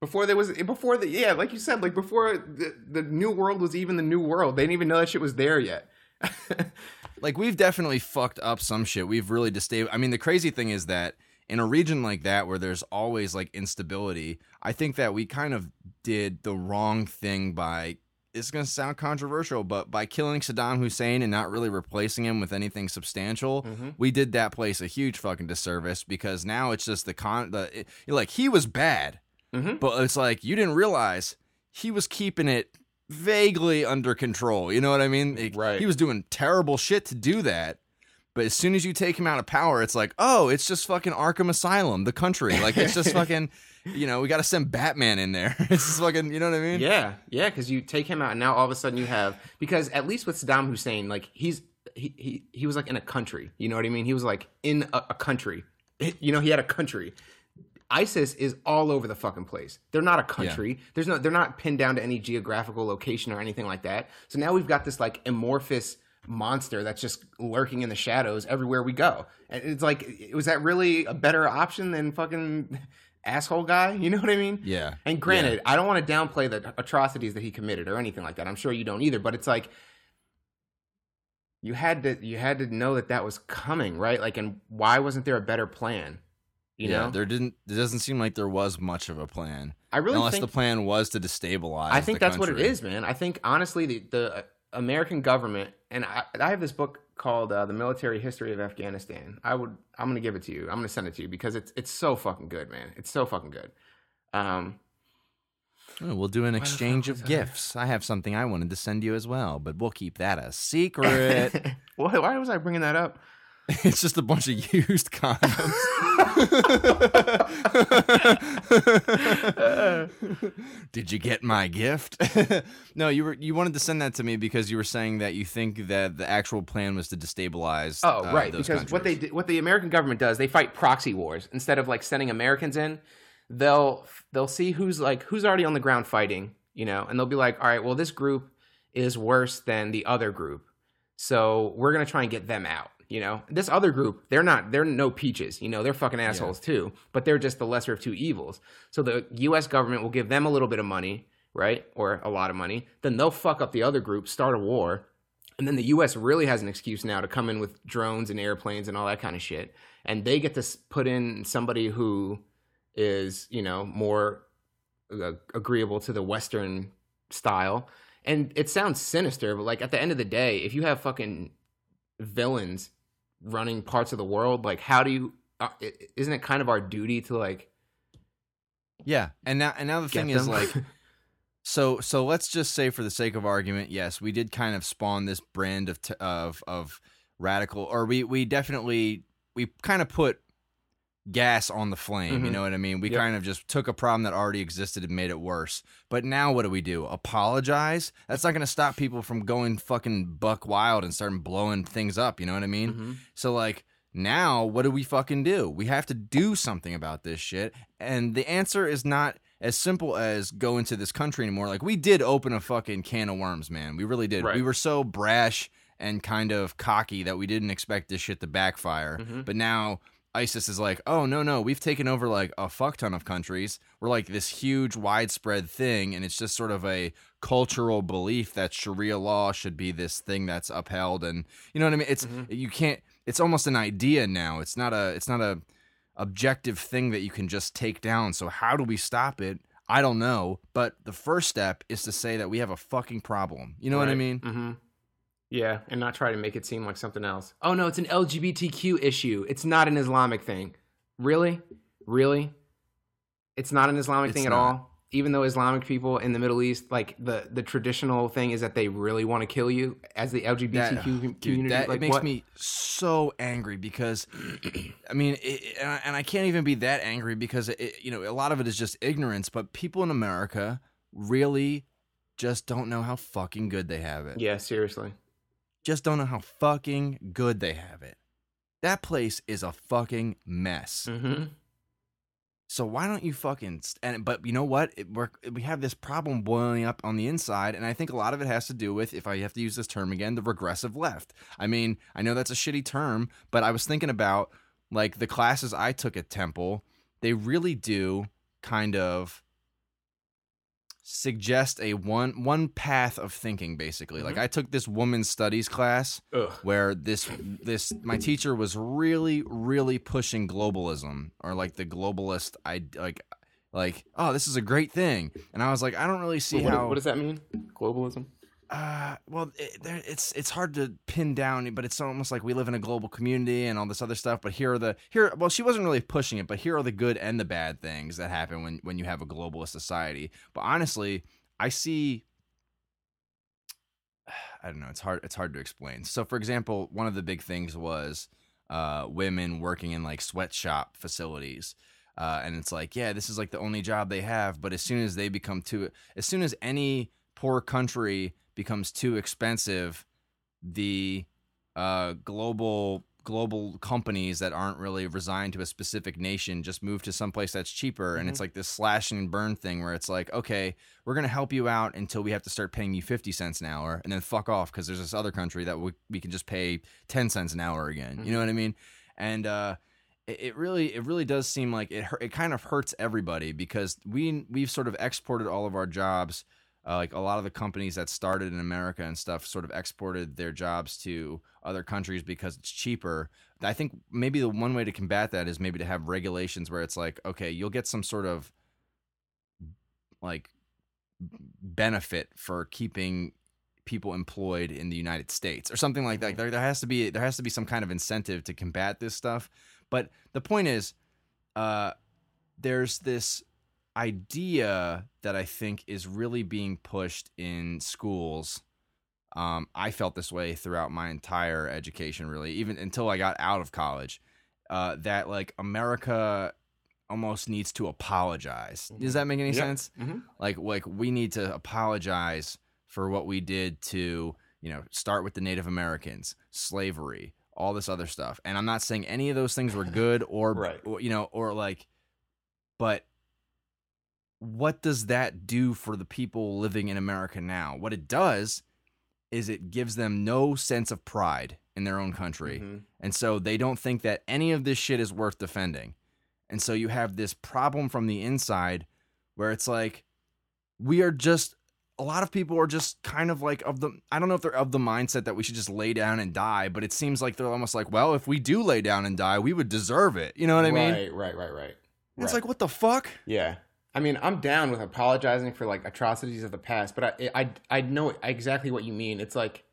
Before there was before the yeah, like you said, like before the, the new world was even the new world. They didn't even know that shit was there yet. like we've definitely fucked up some shit. We've really destabilized. I mean, the crazy thing is that in a region like that where there's always like instability, I think that we kind of did the wrong thing by. It's gonna sound controversial, but by killing Saddam Hussein and not really replacing him with anything substantial, Mhm. we did that place a huge fucking disservice because now it's just the con. The it, like he was bad, Mhm. but it's like you didn't realize he was keeping it vaguely under control. You know what I mean? Like, Right. He was doing terrible shit to do that. But as soon as you take him out of power, it's like, oh, it's just fucking Arkham Asylum, the country. Like it's just fucking, you know, we got to send Batman in there. it's just fucking, you know what I mean? Yeah, yeah, because you take him out, and now all of a sudden you have because at least with Saddam Hussein, like he's he he, he was like in a country. You know what I mean? He was like in a, a country. You know, he had a country. ISIS is all over the fucking place. They're not a country. There's no. They're not pinned down to any geographical location or anything like that. So now we've got this like amorphous monster that's just lurking in the shadows everywhere we go. And it's like, was that really a better option than fucking asshole guy? You know what I mean? Yeah. And granted, I don't want to downplay the atrocities that he committed or anything like that. I'm sure you don't either. But it's like you had to you had to know that that was coming, right? Like, and why wasn't there a better plan? You yeah, know, there didn't. It doesn't seem like there was much of a plan, I really unless think the plan was to destabilize. I think that's what it is, man. I think honestly, the the American government and I, I have this book called uh, "The Military History of Afghanistan." I would I'm gonna give it to you. I'm gonna send it to you because it's it's so fucking good, man. It's so fucking good. Um, Oh, we'll do an exchange of gifts. I have something I wanted to send you as well, but we'll keep that a secret. why, why was I bringing that up? it's just a bunch of used condoms. Did you get my gift? no, you were you wanted to send that to me because you were saying that you think that the actual plan was to destabilize. Oh, uh, right. Because what they countries. what the American government does, they fight proxy wars instead of like sending Americans in. They'll they'll see who's like who's already on the ground fighting, you know, and they'll be like, all right, well, this group is worse than the other group, so we're gonna try and get them out. You know, this other group, they're not, they're no peaches. You know, they're fucking assholes too, but they're just the lesser of two evils. So the U.S. government will give them a little bit of money, right, or a lot of money. Then they'll fuck up the other group, start a war, and then the US really has an excuse now to come in with drones and airplanes and all that kind of shit. And they get to put in somebody who is, you know, more uh, agreeable to the Western style. And it sounds sinister, but like at the end of the day, if you have fucking villains running parts of the world, like how do you, uh, isn't it kind of our duty to like Yeah, and now and now the thing them? is like so so let's just say for the sake of argument, yes, we did kind of spawn this brand of t- of of radical or we we definitely we kind of put gas on the flame, you Mhm. know what I mean? We Yep. kind of just took a problem that already existed and made it worse. But now what do we do? Apologize? That's not going to stop people from going fucking buck wild and starting blowing things up, you know what I mean? Mhm. So like now what do we fucking do? We have to do something about this shit. And the answer is not as simple as go into this country anymore. Like we did open a fucking can of worms, man. We really did. Right. We were so brash and kind of cocky that we didn't expect this shit to backfire. Mhm. But now ISIS is like, oh no, no, we've taken over like a fuck ton of countries. We're like this huge widespread thing, and it's just sort of a cultural belief that Sharia law should be this thing that's upheld and you know what I mean? It's Mhm. you can't it's almost an idea now. It's not a it's not a objective thing that you can just take down. So how do we stop it? I don't know, but the first step is to say that we have a fucking problem. You know what I mean? Mm-hmm. Yeah, and not try to make it seem like something else. Oh no, it's an LGBTQ issue. It's not an Islamic thing. Really? Really? It's not an Islamic It's thing at all. Even though Islamic people in the Middle East, like the the traditional thing is that they really want to kill you as the LGBTQ That- community. Dude, that like it makes what? me so angry because, I mean, it, and I- and I can't even be that angry because it, you know a lot of it is just ignorance. But people in America really just don't know how fucking good they have it. Yeah, seriously. Just don't know how fucking good they have it. That place is a fucking mess. Mm-hmm. So why don't you fucking st- and but you know what? It, we're, we have this problem boiling up on the inside, and I think a lot of it has to do with, if I have to use this term again, the regressive left. I mean, I know that's a shitty term, but I was thinking about like the classes I took at Temple. They really do kind of suggest a one one path of thinking basically like mm-hmm. i took this women's studies class Ugh. where this this my teacher was really really pushing globalism or like the globalist i like like oh this is a great thing and i was like i don't really see what, how what does that mean? Globalism? Uh well it, it's it's hard to pin down but it's almost like we live in a global community and all this other stuff but here are the here well she wasn't really pushing it but here are the good and the bad things that happen when when you have a globalist society but honestly i see i don't know it's hard it's hard to explain so for example one of the big things was uh women working in like sweatshop facilities uh, and it's like, yeah, this is like the only job they have. But as soon as they become too, as soon as any poor country becomes too expensive, the uh, global global companies that aren't really resigned to a specific nation just move to someplace that's cheaper. And it's like this slash and burn thing where it's like okay we're going to help you out until we have to start paying you 50 cents an hour and then fuck off because there's this other country that we, we can just pay 10 cents an hour again. You know what i mean? And uh it, it really it really does seem like it it kind of hurts everybody because we we've sort of exported all of our jobs uh, like a lot of the companies that started in America and stuff sort of exported their jobs to other countries because it's cheaper. I think maybe the one way to combat that is maybe to have regulations where it's like, okay, you'll get some sort of like benefit for keeping people employed in the United States or something like that. There, there has to be there has to be some kind of incentive to combat this stuff. But the point is, uh, there's this idea that I think is really being pushed in schools. Um, I felt this way throughout my entire education, really, even until I got out of college. Uh, that like America almost needs to apologize. Does that make any Yeah. sense? Mhm. Like, like we need to apologize for what we did to, you know, start with the Native Americans, slavery, all this other stuff. And I'm not saying any of those things were good or, Right. you know, or like, but what does that do for the people living in America now? What it does is it gives them no sense of pride in their own country. Mhm. And so they don't think that any of this shit is worth defending. And so you have this problem from the inside where it's like, we are just, a lot of people are just kind of like of the, I don't know if they're of the mindset that we should just lay down and die, but it seems like they're almost like, well, if we do lay down and die, we would deserve it. You know what I mean? Right, right, right, right. It's like, what the fuck? Yeah. I mean, I'm down with apologizing for like atrocities of the past, but I I I know exactly what you mean. It's like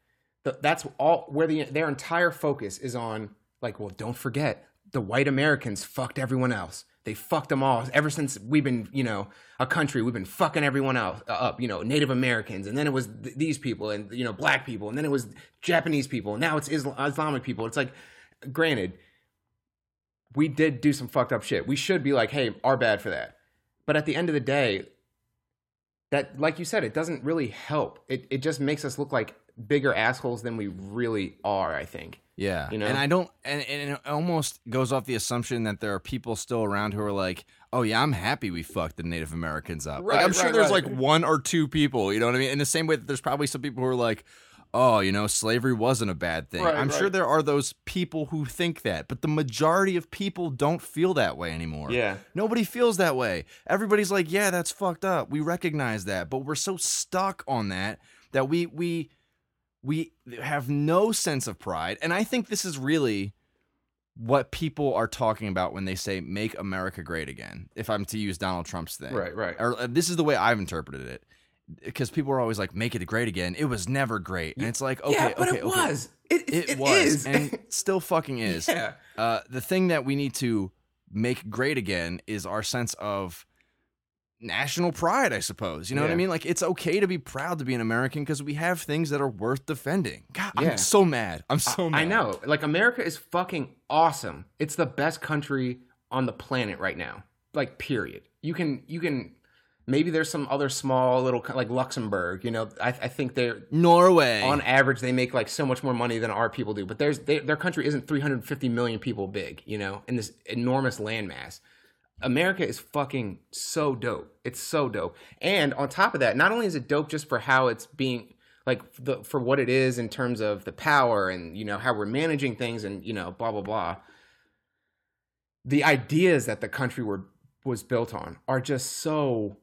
the, that's all where the their entire focus is on like, well, don't forget the white Americans fucked everyone else. They fucked them all ever since we've been, you know, a country. We've been fucking everyone else uh, up. You know, Native Americans, and then it was th- these people, and you know, black people, and then it was Japanese people, and now it's Isla- Islamic people. It's like, granted, we did do some fucked up shit. We should be like, hey, our bad for that. But at the end of the day, that like you said, it doesn't really help. It it just makes us look like bigger assholes than we really are, I think. Yeah, You know? and I don't, and, and it almost goes off the assumption that there are people still around who are like, "Oh yeah, I'm happy we fucked the Native Americans up." like, Right, I'm sure there's right. like one or two people, you know what I mean? In the same way that there's probably some people who are like, "Oh, you know, slavery wasn't a bad thing." Right, I'm sure there are those people who think that, but the majority of people don't feel that way anymore. Yeah. Nobody feels that way. Everybody's like, "Yeah, that's fucked up." We recognize that, but we're so stuck on that that we we we have no sense of pride and i think this is really what people are talking about when they say make america great again if i'm to use donald trump's thing Right, right. or uh, this is the way i've interpreted it because people are always like make it great again it was never great and it's like okay yeah, but okay it okay. was. It, it, it, it was is. and still fucking is yeah. uh, the thing that we need to make great again is our sense of national pride, I suppose. You know what I mean? Like it's okay to be proud to be an American because we have things that are worth defending. God, Yeah. I'm so mad. I'm so mad. I know. Like America is fucking awesome. It's the best country on the planet right now. Like period. You can you can maybe there's some other small little like Luxembourg, you know. I, I think they're Norway. on average they make like so much more money than our people do, but there's they, their country isn't 350 million people big, you know, in this enormous landmass. America is fucking so dope. It's so dope. And on top of that, not only is it dope just for how it's being like the for what it is in terms of the power and you know how we're managing things and you know blah blah blah. The ideas that the country were was built on are just so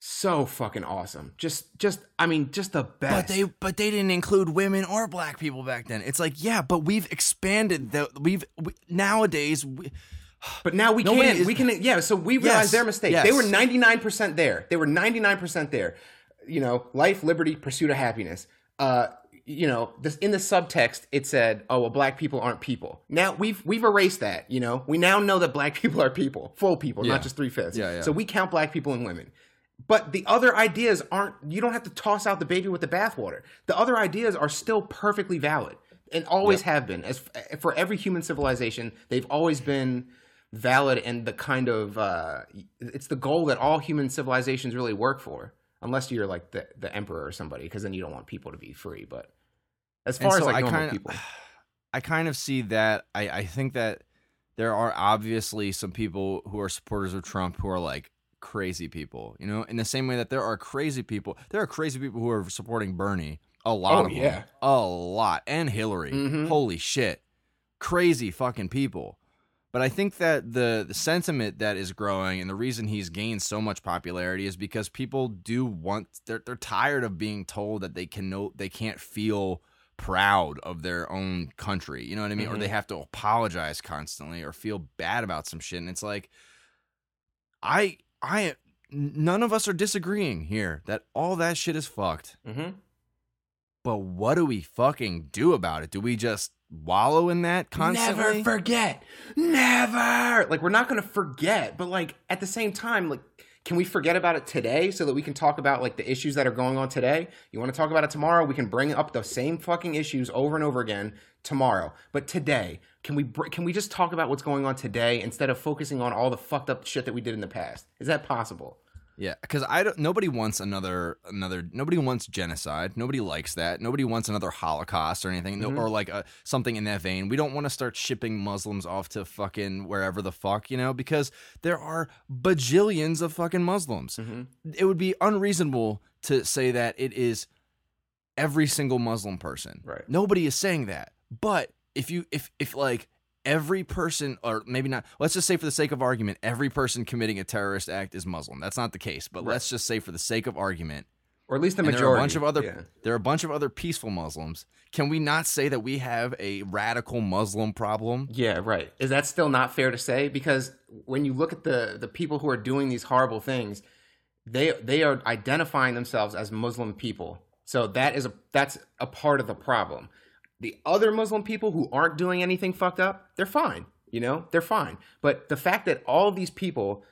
so fucking awesome. Just just I mean just the best. but they but they didn't include women or black people back then. It's like, yeah, but we've expanded the we've we, nowadays we, But now we can. is- we can. Yeah. So we realize Yes, their mistake. yes. They were ninety nine percent there. They were ninety nine percent there. You know, life, liberty, pursuit of happiness. Uh, you know, this in the subtext it said, "Oh, well, black people aren't people." Now we've we've erased that. You know, we now know that black people are people, full people, Yeah. not just three fifths. Yeah, yeah. So we count black people and women. But the other ideas aren't. You don't have to toss out the baby with the bathwater. The other ideas are still perfectly valid and always have been. As for every human civilization, they've always been valid and the kind of uh, it's the goal that all human civilizations really work for. Unless you're like the the emperor or somebody, because then you don't want people to be free. But as far as like I normal kinda- people, I kind of see that. I, I think that there are obviously some people who are supporters of Trump who are like crazy people, you know, in the same way that there are crazy people. There are crazy people who are supporting Bernie. A lot Oh, of them. yeah. A lot. And Hillary. Mhm. Holy shit. Crazy fucking people. But I think that the, the sentiment that is growing and the reason he's gained so much popularity is because people do want they're they're tired of being told that they can no they can't feel proud of their own country. You know what I mean? Or Mhm. they have to apologize constantly or feel bad about some shit. And it's like I I none of us are disagreeing here that all that shit is fucked. hmm But what do we fucking do about it? Do we just wallow in that constantly? Never forget. Never. Like we're not going to forget, but like at the same time, like can we forget about it today so that we can talk about like the issues that are going on today? You want to talk about it tomorrow? We can bring up the same fucking issues over and over again tomorrow. But today, can we can we just talk about what's going on today instead of focusing on all the fucked up shit that we did in the past? Is that possible? Yeah, because I don't. Nobody wants another another. Nobody wants genocide. Nobody likes that. Nobody wants another Holocaust or anything, no, mm-hmm. or like a, something in that vein. We don't want to start shipping Muslims off to fucking wherever the fuck, you know, because there are bajillions of fucking Muslims. Mm-hmm. It would be unreasonable to say that it is every single Muslim person. Right. Nobody is saying that. But if you if if like every person or maybe not let's just say for the sake of argument every person committing a terrorist act is muslim that's not the case but let's just say for the sake of argument Or at least the majority. there are a bunch of other Yeah. there are a bunch of other peaceful muslims can we not say that we have a radical muslim problem Yeah, right. Is that still not fair to say? Because when you look at the the people who are doing these horrible things, they they are identifying themselves as Muslim people. So that is a that's a part of the problem. The other Muslim people who aren't doing anything fucked up, they're fine. You know, they're fine. But the fact that all of these people,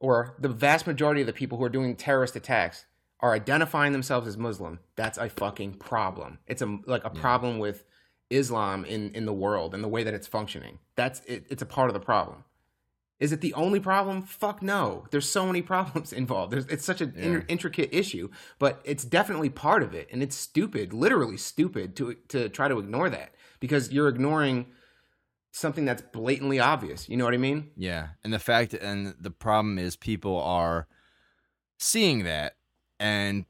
or the vast majority of the people who are doing terrorist attacks, are identifying themselves as Muslim, that's a fucking problem. It's a like a problem with Islam in in the world and the way that it's functioning. That's it, it's a part of the problem. Is it the only problem? Fuck no. There's so many problems involved. There's, it's such an Yeah. in- intricate issue, but it's definitely part of it, and it's stupid, literally stupid, to to try to ignore that because you're ignoring something that's blatantly obvious. You know what I mean? yeah and the fact and the problem is people are seeing that and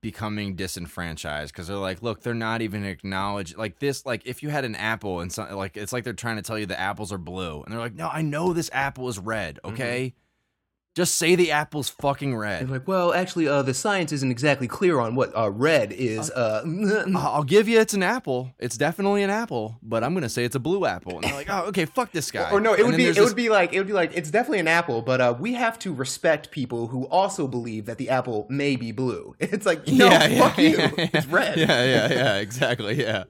becoming disenfranchised because they're like look they're not even acknowledged like this like if you had an apple and some like it's like they're trying to tell you the apples are blue and they're like no i know this apple is red mm-hmm. okay just say the apple's fucking red like, well, actually, uh, the science isn't exactly clear on what uh, red is. Uh, I'll I'll give you it's an apple. It's definitely an apple, but I'm gonna say it's a blue apple. And they're like, oh, okay, fuck this guy. Or no, it And would be it this- would be like it would be like it's definitely an apple, but uh, we have to respect people who also believe that the apple may be blue. It's like no, yeah, yeah, fuck you, yeah, yeah. it's red. Yeah, yeah, yeah, exactly. Yeah,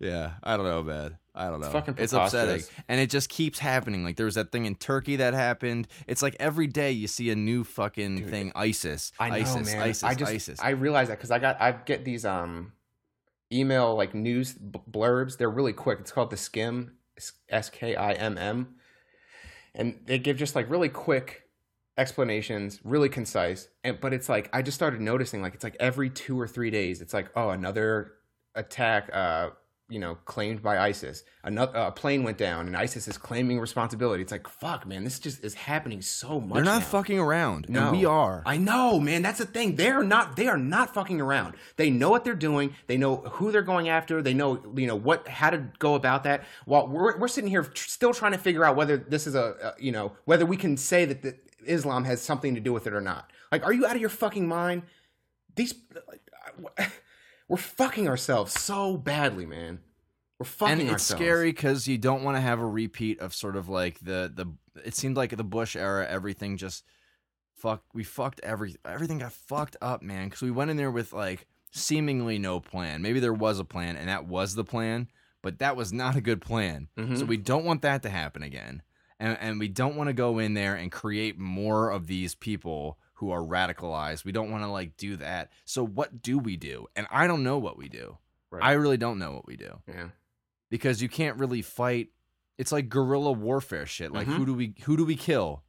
yeah. I don't know, man. I don't know. It's fucking It's upsetting, and it just keeps happening. Like there was that thing in Turkey that happened. It's like every day you see a new fucking Dude, thing. ISIS, I know, ISIS, man. ISIS, I just ISIS. I realize that because I got I get these um email like news blurbs. They're really quick. It's called the Skimm S K I M M, and they give just like really quick explanations, really concise. And but it's like I just started noticing like it's like every two or three days, it's like oh another attack. uh you know, claimed by ISIS. Another a plane went down, and ISIS is claiming responsibility. It's like, fuck, man, this just is happening so much. They're not now. fucking around, No, and we are. I know, man. That's the thing. They're not. They are not fucking around. They know what they're doing. They know who they're going after. They know, you know, what how to go about that. While we're we're sitting here still trying to figure out whether this is a, a you know, whether we can say that the, Islam has something to do with it or not. Like, are you out of your fucking mind? These, we're fucking ourselves so badly, man. We're fucking and it's ourselves. scary because you don't want to have a repeat of sort of like the the. It seemed like the Bush era, everything just fuck. We fucked every everything got fucked up, man. Because we went in there with like seemingly no plan. Maybe there was a plan, and that was the plan, but that was not a good plan. Mhm. So we don't want that to happen again, and and we don't want to go in there and create more of these people who are radicalized. We don't want to like do that. So what do we do? And I don't know what we do. Right. I really don't know what we do yeah. because you can't really fight. It's like guerrilla warfare shit. Like Mhm. who do we who do we kill?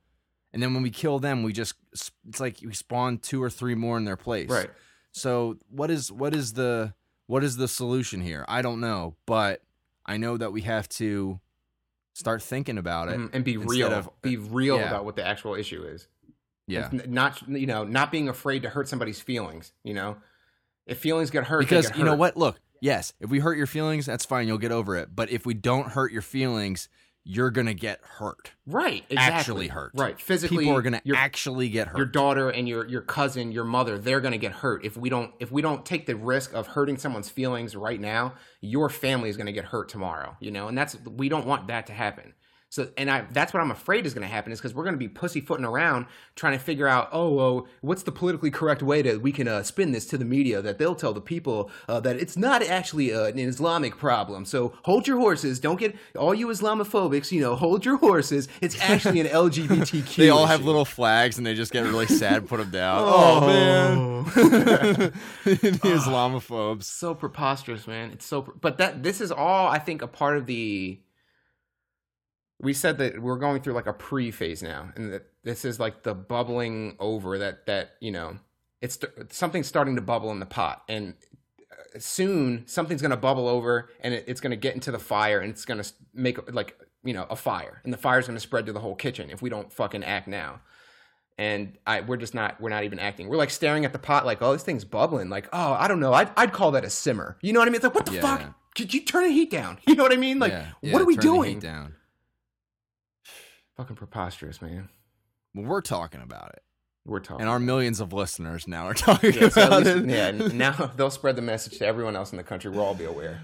And then when we kill them, we just it's like we spawn two or three more in their place. Right. So what is what is the what is the solution here? I don't know, but I know that we have to start thinking about it. Mhm. And be real. of- be real yeah. about what the actual issue is. Yeah. Not you know not being afraid to hurt somebody's feelings you know if feelings get hurt Because get you know what? Look, yes, if we hurt your feelings, that's fine. You'll get over it. But if we don't hurt your feelings, you're gonna get hurt. right exactly. Actually hurt. right physically People are gonna your, actually get hurt. your daughter and your your cousin your mother they're gonna get hurt if we don't if we don't take the risk of hurting someone's feelings right now your family is gonna get hurt tomorrow you know and that's we don't want that to happen so and I that's what I'm afraid is going to happen is because we're going to be pussyfooting around trying to figure out oh well, what's the politically correct way that we can uh, spin this to the media that they'll tell the people uh, that it's not actually uh, an Islamic problem. So hold your horses. Don't get all you Islamophobics. You know, hold your horses. It's actually an LGBTQ. they all have little flags and they just get really sad and put them down. Oh. Oh, man. the Islamophobes. so preposterous, man. It's so. Pre- but that this is all I think a part of the. We said that we're going through like a pre phase now, and that this is like the bubbling over. That that you know, it's something's starting to bubble in the pot, and uh, soon something's going to bubble over, and it, it's going to get into the fire, and it's going to make like you know a fire, and the fire's going to spread to the whole kitchen if we don't fucking act now and I we're just not we're not even acting. We're like staring at the pot like, oh, this thing's bubbling. Like, oh, I don't know. I'd I'd call that a simmer. You know what I mean? It's like, what the Yeah, fuck? yeah. Could you turn the heat down? You know what I mean? Like, Yeah, what are we doing? Down. Fucking preposterous, man. Well, we're talking about it, We're talking. and our millions of listeners now are talking yeah, so about least- it. yeah, now they'll spread the message to everyone else in the country. We'll all be aware.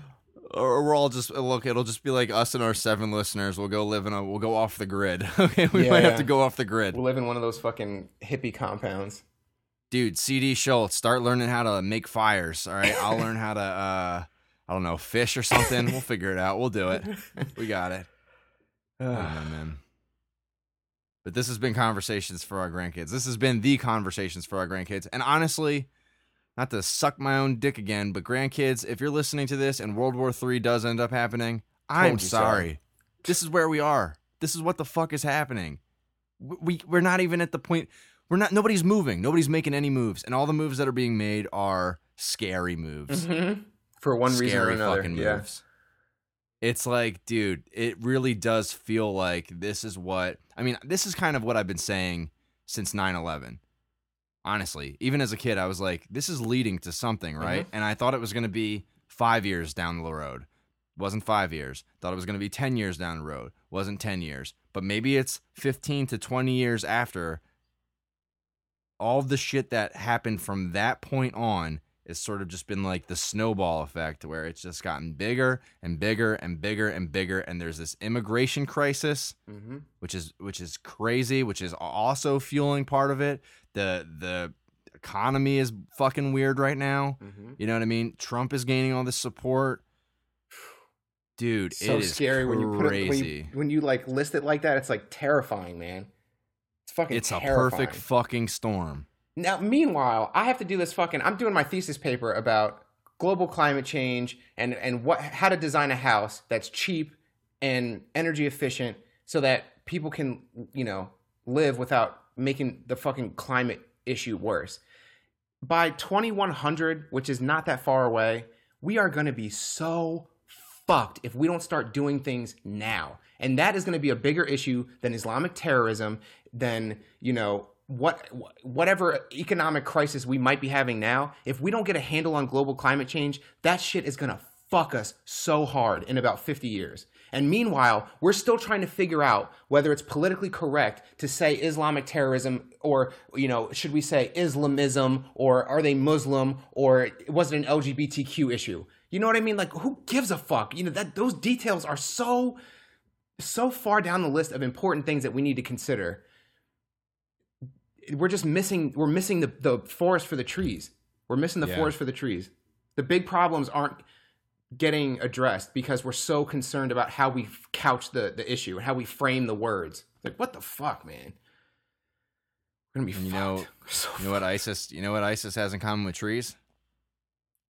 Or we're all just look. It'll just be like us and our seven listeners. We'll go live in a. We'll go off the grid. Okay, we Yeah, might have to go off the grid, We'll live in one of those fucking hippie compounds. dude. CD Schultz, start learning how to make fires. All right, I'll learn how to. uh I don't know, fish or something. we'll figure it out. We'll do it. We got it. I don't know, man. But this has been conversations for our grandkids. This has been the conversations for our grandkids. And honestly, not to suck my own dick again, but grandkids, if you're listening to this and World War III does end up happening, I'm Told you so. sorry. This is where we are. This is what the fuck is happening. We, we we're not even at the point. We're not. Nobody's moving. Nobody's making any moves, and all the moves that are being made are scary moves mm-hmm. For one reason or scary another. fucking yeah. It's like, dude, it really does feel like this is what I mean, this is kind of what I've been saying since 9/11. Honestly, even as a kid, I was like, this is leading to something, mm-hmm. right? And I thought it was going to be 5 years down the road. Wasn't 5 years. Thought it was going to be 10 years down the road. Wasn't 10 years. But maybe it's 15 to 20 years after all the shit that happened from that point on has sort of just been like the snowball effect where it's just gotten bigger and bigger and bigger and bigger and there's this immigration crisis Mm-hmm. which is which is crazy which is also fueling part of it the the economy is fucking weird right now Mm-hmm. you know what i mean trump is gaining all this support dude, so it is scary when you put it when you, when you like list it like that. It's like terrifying, man. It's fucking. It's a perfect fucking storm. Now, meanwhile, I have to do this fucking. I'm doing my thesis paper about global climate change and and what how to design a house that's cheap and energy efficient so that people can you know live without making the fucking climate issue worse. By 2100, which is not that far away, we are going to be so fucked if we don't start doing things now. And that is going to be a bigger issue than Islamic terrorism, than, you know, what whatever economic crisis we might be having now. If we don't get a handle on global climate change, that shit is going to fuck us so hard in about 50 years. And meanwhile, we're still trying to figure out whether it's politically correct to say Islamic terrorism or, you know, should we say Islamism or are they Muslim or was it an LGBTQ issue? You know what I mean? Like who gives a fuck? You know, that those details are so so far down the list of important things that we need to consider. We're just missing we're missing the, the forest for the trees. We're missing the Yeah. forest for the trees. The big problems aren't getting addressed because we're so concerned about how we couch the, the issue and how we frame the words. Like, what the fuck, man? We're gonna be And you fucked. know- so You know what ISIS? You know what ISIS has in common with trees?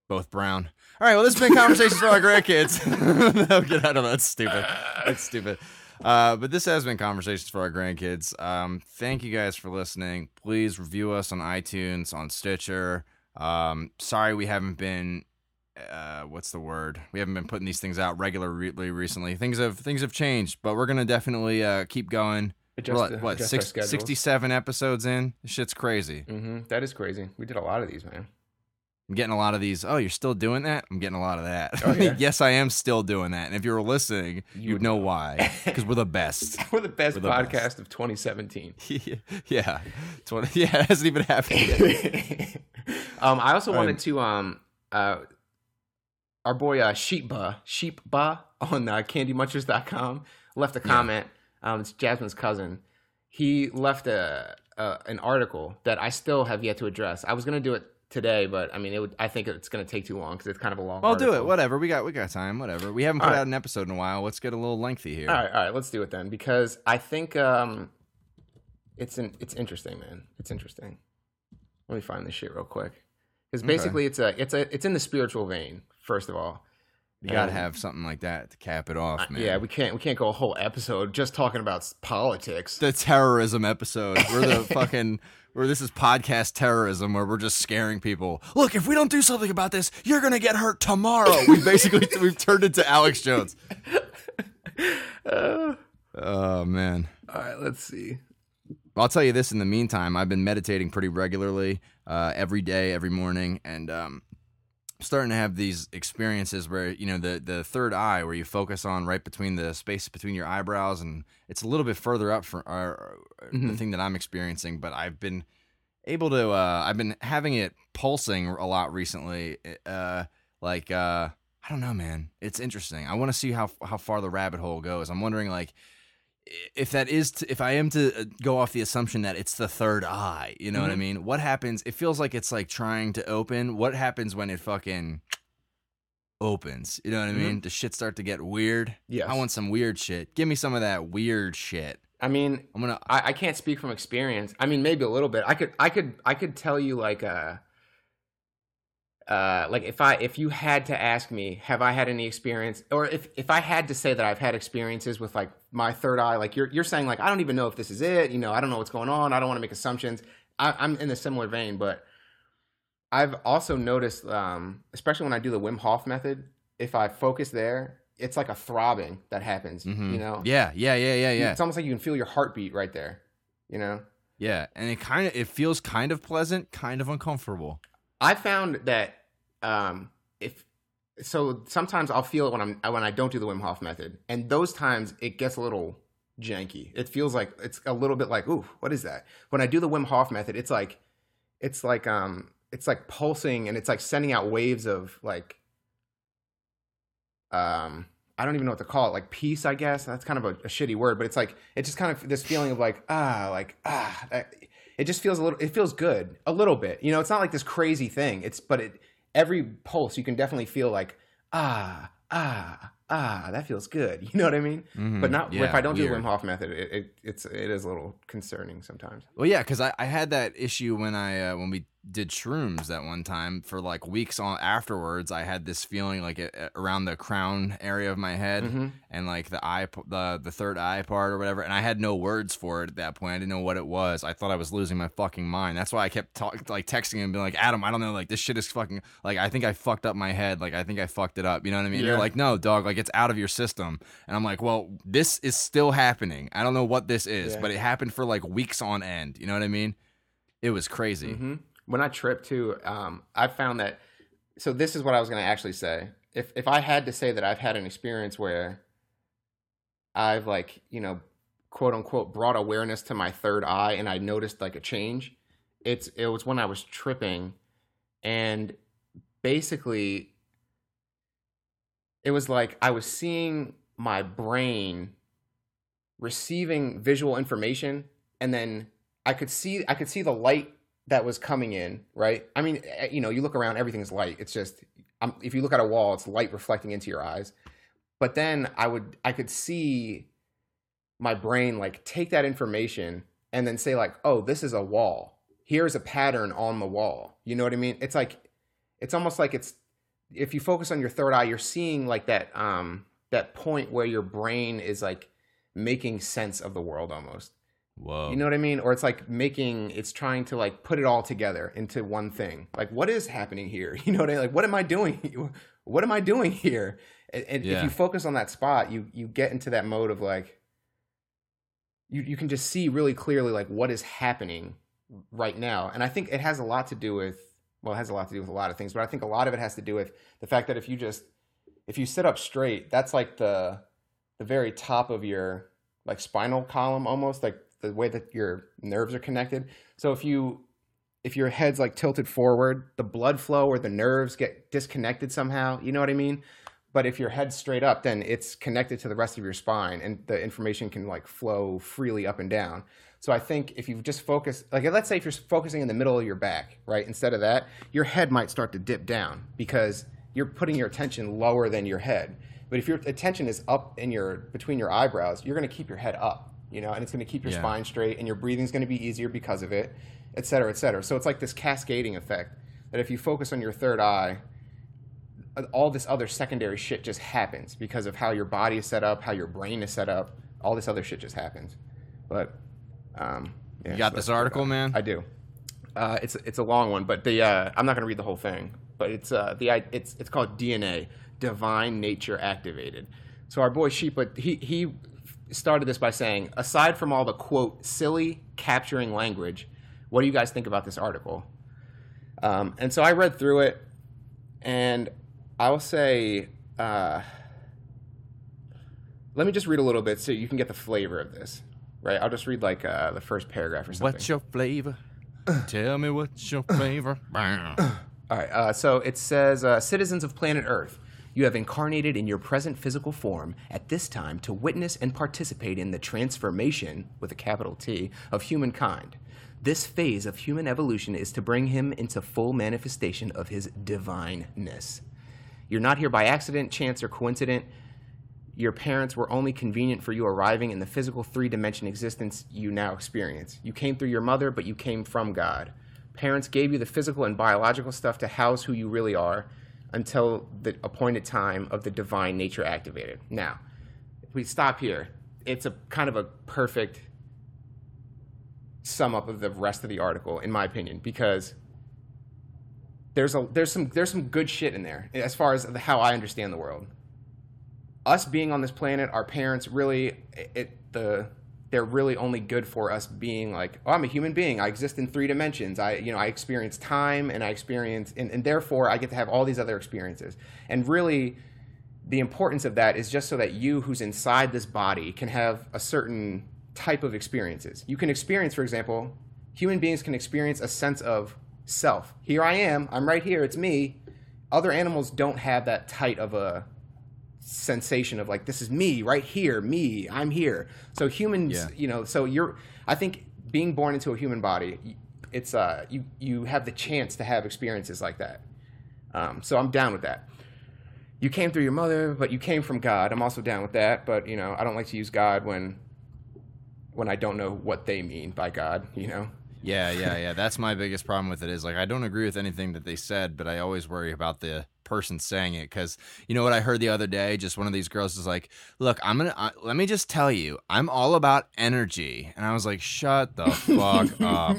Both brown. All right. Well, this has been conversations for our grandkids. no, get out of that. That's stupid. That's stupid. Uh, but this has been conversations for our grandkids. Um, thank you guys for listening. Please review us on iTunes, on Stitcher. Um, sorry we haven't been. Uh, what's the word? We haven't been putting these things out regularly recently. Things have things have changed, but we're gonna definitely uh, keep going. Adjust what the- what six, schedules. 67 episodes in? This shit's crazy. Mm-hmm. That is crazy. We did a lot of these, man. I'm getting a lot of these. Oh, you're still doing that? I'm getting a lot of that. Oh, yeah? yes, I am still doing that. And if you were listening, You you'd would know why. Because we're the best. We're the best We're the podcast best. of 2017. yeah. 20, yeah, it hasn't even happened yet. um, I also All right. wanted to um uh our boy uh Sheepba Sheepba on uh, CandyMunchers.com left a comment. Um, it's Jasmine's cousin. He left a, a an article that I still have yet to address. I was gonna do it today, but I mean, it would. I think it's gonna take too long because it's kind of a long. I'll do it. Whatever. We got we got time. Whatever. We haven't put All right. out an episode in a while. Let's get a little lengthy here. All right, all right, let's do it then because I think um, it's an it's interesting, man. It's interesting. Let me find this shit real quick because basically it's a it's a it's in the spiritual vein. First of all, You gotta have something like that to cap it off, man. yeah, we can't we can't go a whole episode just talking about politics. the terrorism episode. We're the fucking where this is podcast terrorism where we're just scaring people. Look, if we don't do something about this, you're gonna get hurt tomorrow. We basically we've turned into Alex Jones. Uh, Oh man. all right, let's see. I'll tell you this in the meantime, I've been meditating pretty regularly, uh, every day, every morning, and um, starting to have these experiences where, you know, the, the third eye, where you focus on right between the space between your eyebrows, and it's a little bit further up from uh, the Mhm. thing that I'm experiencing, but I've been able to, uh, I've been having it pulsing a lot recently. Uh, like, uh, I don't know, man. It's interesting. I want to see how how far the rabbit hole goes. I'm wondering, like, if that is to, if I am to uh, go off the assumption that it's the third eye, you know what I Mhm. mean? What happens? It feels like it's like trying to open. What happens when it fucking opens? You know what I Mhm. mean? Does shit start to get weird? Yeah, I want some weird shit. Give me some of that weird shit. I mean, I'm gonna. I, I can't speak from experience. I mean, maybe a little bit. I could, I could, I could tell you like, uh, uh, like if I, if you had to ask me, have I had any experience, or if if I had to say that I've had experiences with like my third eye, like you're you're saying like I don't even know if this is it. You know, I don't know what's going on. I don't want to make assumptions. I, I'm in a similar vein, but I've also noticed, um, especially when I do the Wim Hof method, if I focus there, it's like a throbbing that happens. Mhm. You know, Yeah, yeah, yeah, yeah, yeah, it's almost like you can feel your heartbeat right there. You know. yeah. And it kind of it feels kind of pleasant, kind of uncomfortable. I found that um, if so, sometimes I'll feel it when I'm when I don't do the Wim Hof method, and those times it gets a little janky. It feels like it's a little bit like, ooh, what is that? When I do the Wim Hof method, it's like it's like um it's like pulsing and it's like sending out waves of like um I don't even know what to call it, like peace, I guess. That's kind of a, a shitty word, but it's like it's just kind of this feeling of like ah, like ah. It just feels a little. It feels good, a little bit. You know, it's not like this crazy thing. It's but it every pulse you can definitely feel like ah ah. ah, that feels good. You know what I mean? Mhm. But not if I don't do the Wim Hof method, it, it it's it is a little concerning sometimes. Well, yeah, because I, I had that issue when I uh, when we did shrooms that one time for like weeks on afterwards. I had this feeling like it, around the crown area of my head Mhm. and like the eye, the the third eye part or whatever. And I had no words for it at that point. I didn't know what it was. I thought I was losing my fucking mind. That's why I kept talk, like texting him and being like, Adam, I don't know, like this shit is fucking like I think I fucked up my head. Like I think I fucked it up. You know what I mean? Yeah. You're like, no, dog, like it's out of your system. And I'm like, well, this is still happening. I don't know what this is, Yeah. but it happened for like weeks on end. You know what I mean? It was crazy. hmm When I trip too, um, I found that. So this is what I was going to actually say. If if I had to say that I've had an experience where I've like you know quote unquote brought awareness to my third eye and I noticed like a change, it's it was when I was tripping, and basically it was like I was seeing my brain receiving visual information and then I could see I could see the light that was coming in, right? I mean, eh, you know, you look around, everything's light. It's just um, if you look at a wall, it's light reflecting into your eyes. But then I would I could see my brain like take that information and then say like, "Oh, this is a wall. Here's a pattern on the wall." You know what I mean? It's like it's almost like it's if you focus on your third eye, you're seeing like that um that point where your brain is like making sense of the world almost. Whoa. You know what I mean? Or it's like making it's trying to like put it all together into one thing. Like what is happening here? You know what I mean? Like what am I doing? What am I doing here? And, and if you focus on that spot, you you get into that mode of like you you can just see really clearly like what is happening right now. And I think it has a lot to do with well, it has a lot to do with a lot of things, but I think a lot of it has to do with the fact that if you just if you sit up straight, that's like the the very top of your like spinal column almost like the way that your nerves are connected. So if you if your head's like tilted forward, the blood flow or the nerves get disconnected somehow. You know what I mean? But if your head's straight up, then it's connected to the rest of your spine and the information can like flow freely up and down. So I think if you just focus, like let's say if you're focusing in the middle of your back, right? Instead of that, your head might start to dip down because you're putting your attention lower than your head. But if your attention is up in your between your eyebrows, you're going to keep your head up, you know, and it's going to keep your Yeah. spine straight, and your breathing's going to be easier because of it, et cetera, et cetera. So it's like this cascading effect that if you focus on your third eye, all this other secondary shit just happens because of how your body is set up, how your brain is set up. All this other shit just happens. But um, yeah, You got so this article, man? I do. Uh, it's it's a long one, but the uh, I'm not going to read the whole thing. But it's uh, the it's it's called DNA, Divine Nature Activated. So our boy Sheepa, he he started this by saying, aside from all the quote silly capturing language, what do you guys think about this article? Um, and so I read through it, and I'll say, uh, let me just read a little bit so you can get the flavor of this. Right, I'll just read like uh, the first paragraph or something. What's your flavor? Tell me what's your flavor. All right. Uh, so it says, uh, citizens of planet Earth, you have incarnated in your present physical form at this time to witness and participate in the transformation, with a capital T, of humankind. This phase of human evolution is to bring him into full manifestation of his divineness. You're not here by accident, chance, or coincidence. Your parents were only convenient for you arriving in the physical three dimension existence you now experience. You came through your mother, but you came from God. Parents gave you the physical and biological stuff to house who you really are until the appointed time of the divine nature activated. Now, if we stop here, it's a kind of a perfect sum up of the rest of the article, in my opinion, because there's a there's some there's some good shit in there as far as how I understand the world. Us being on this planet, our parents really it, it the they're really only good for us being like, oh, I'm a human being. I exist in three dimensions. I you know I experience time and I experience and, and therefore I get to have all these other experiences. And really, the importance of that is just so that you, who's inside this body, can have a certain type of experiences. You can experience, for example, human beings can experience a sense of self. Here I am. I'm right here. It's me. Other animals don't have that tight of a sensation of like this is me right here me i'm here so humans Yeah. you know so you're i think being born into a human body it's uh you you have the chance to have experiences like that um, so i'm down with that you came through your mother, but you came from God. I'm also down with that, but you know, I don't like to use God when when I don't know what they mean by God, you know. Yeah, yeah, yeah. That's my biggest problem with it is like I don't agree with anything that they said, but I always worry about the person saying it because you know what I heard the other day. Just one of these girls is like, "Look, I'm gonna uh, let me just tell you, I'm all about energy," and I was like, "Shut the fuck up."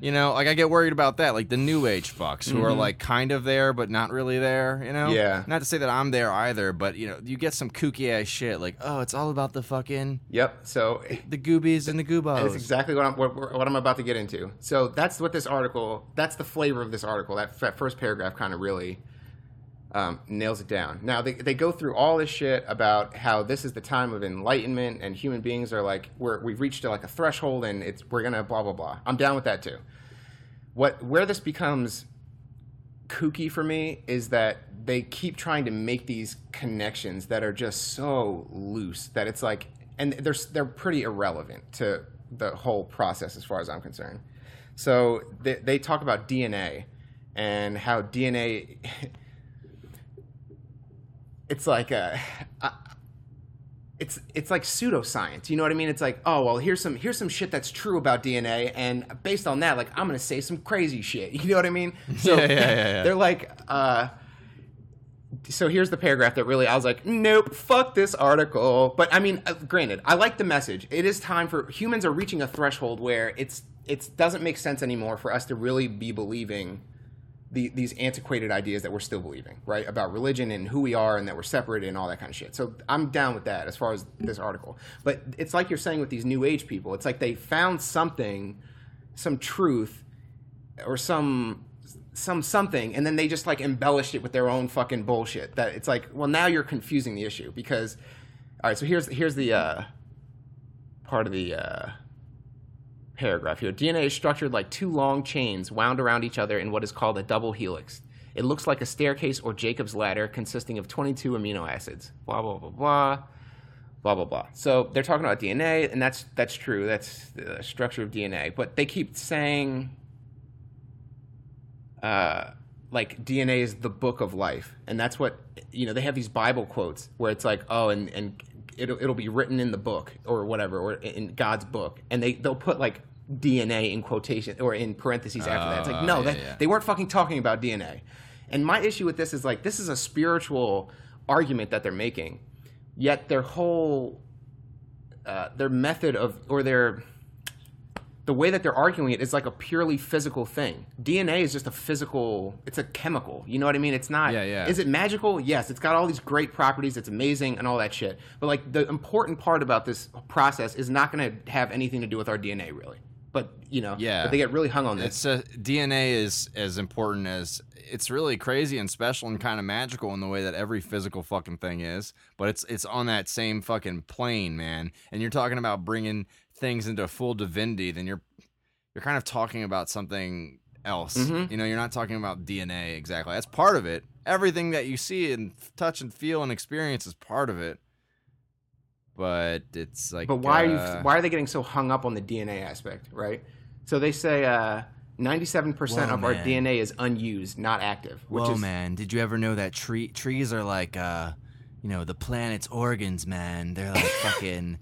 You know, like I get worried about that, like the new age fucks who are like kind of there but not really there. You know, Yeah. Not to say that I'm there either, but you know, you get some kooky ass shit like, "Oh, it's all about the fucking Yep. So the goobies and the goobos." That's exactly what I'm what, what I'm about to get into. So that's what this article. That's the flavor of this article. That, that first paragraph kind of really um, nails it down. Now they they go through all this shit about how this is the time of enlightenment and human beings are like we're we've reached like a threshold and it's we're gonna blah blah blah. I'm down with that too. What where this becomes kooky for me is that they keep trying to make these connections that are just so loose that it's like and they're they're pretty irrelevant to the whole process as far as I'm concerned. So they, they talk about DNA and how DNA it's like a, a it's it's like pseudoscience. You know what I mean? It's like, oh well, here's some here's some shit that's true about DNA, and based on that, like I'm gonna say some crazy shit. You know what I mean? So Yeah, yeah, yeah, yeah. they're like, uh, so here's the paragraph that really I was like, nope, fuck this article. But I mean, uh, granted, I like the message. It is time for humans are reaching a threshold where it's it doesn't make sense anymore for us to really be believing the, these antiquated ideas that we're still believing, right? About religion and who we are and that we're separated and all that kind of shit. So I'm down with that as far as this article. But it's like you're saying with these new age people, it's like they found something, some truth or some some something and then they just like embellished it with their own fucking bullshit. That it's like, well now you're confusing the issue because all right, so here's here's the uh part of the uh paragraph here. DNA is structured like two long chains wound around each other in what is called a double helix. It looks like a staircase or Jacob's ladder consisting of 22 amino acids. Blah blah blah blah. Blah blah blah. So they're talking about DNA, and that's that's true. That's the structure of DNA. But they keep saying, uh, like DNA is the book of life, and that's what you know. They have these Bible quotes where it's like, oh, and and it'll it'll be written in the book or whatever, or in God's book, and they they'll put like DNA in quotation or in parentheses after that. It's like Oh, no, yeah, that, yeah. they weren't fucking talking about DNA. And my issue with this is like this is a spiritual argument that they're making, yet their whole uh, their method of or their the way that they're arguing it is like a purely physical thing. DNA is just a physical, it's a chemical. You know what I mean? It's not. Yeah, yeah. Is it magical? Yes, it's got all these great properties. It's amazing and all that shit. But like the important part about this process is not going to have anything to do with our DNA, really. But you know, Yeah. But they get really hung on this. It's uh, DNA is as important as it's really crazy and special and kind of magical in the way that every physical fucking thing is. But it's it's on that same fucking plane, man. And you're talking about bringing things into full divinity, then you're you're kind of talking about something else. Mhm. You know, you're not talking about DNA exactly. That's part of it. Everything that you see and touch and feel and experience is part of it. But it's like But why are uh, you? Why are they getting so hung up on the DNA aspect, right? So they say uh, ninety-seven percent Whoa, of our. DNA is unused, not active. Which Whoa, is, man! Did you ever know that tree trees are like, uh, you know, the planet's organs, man? They're like fucking,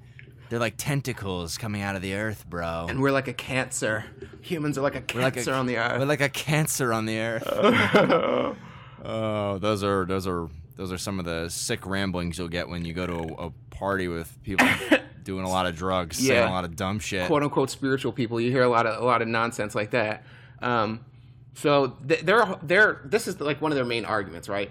they're like tentacles coming out of the earth, bro. And we're like a cancer. Humans are like a We're like cancer a, on the earth. We're like a cancer on the earth. oh, those are those are those are some of the sick ramblings you'll get when you go to a, a party with people doing a lot of drugs, saying a lot of dumb shit. quote unquote spiritual people. You hear a lot of a lot of nonsense like that. Um, so th- they're they're this is like one of their main arguments, right?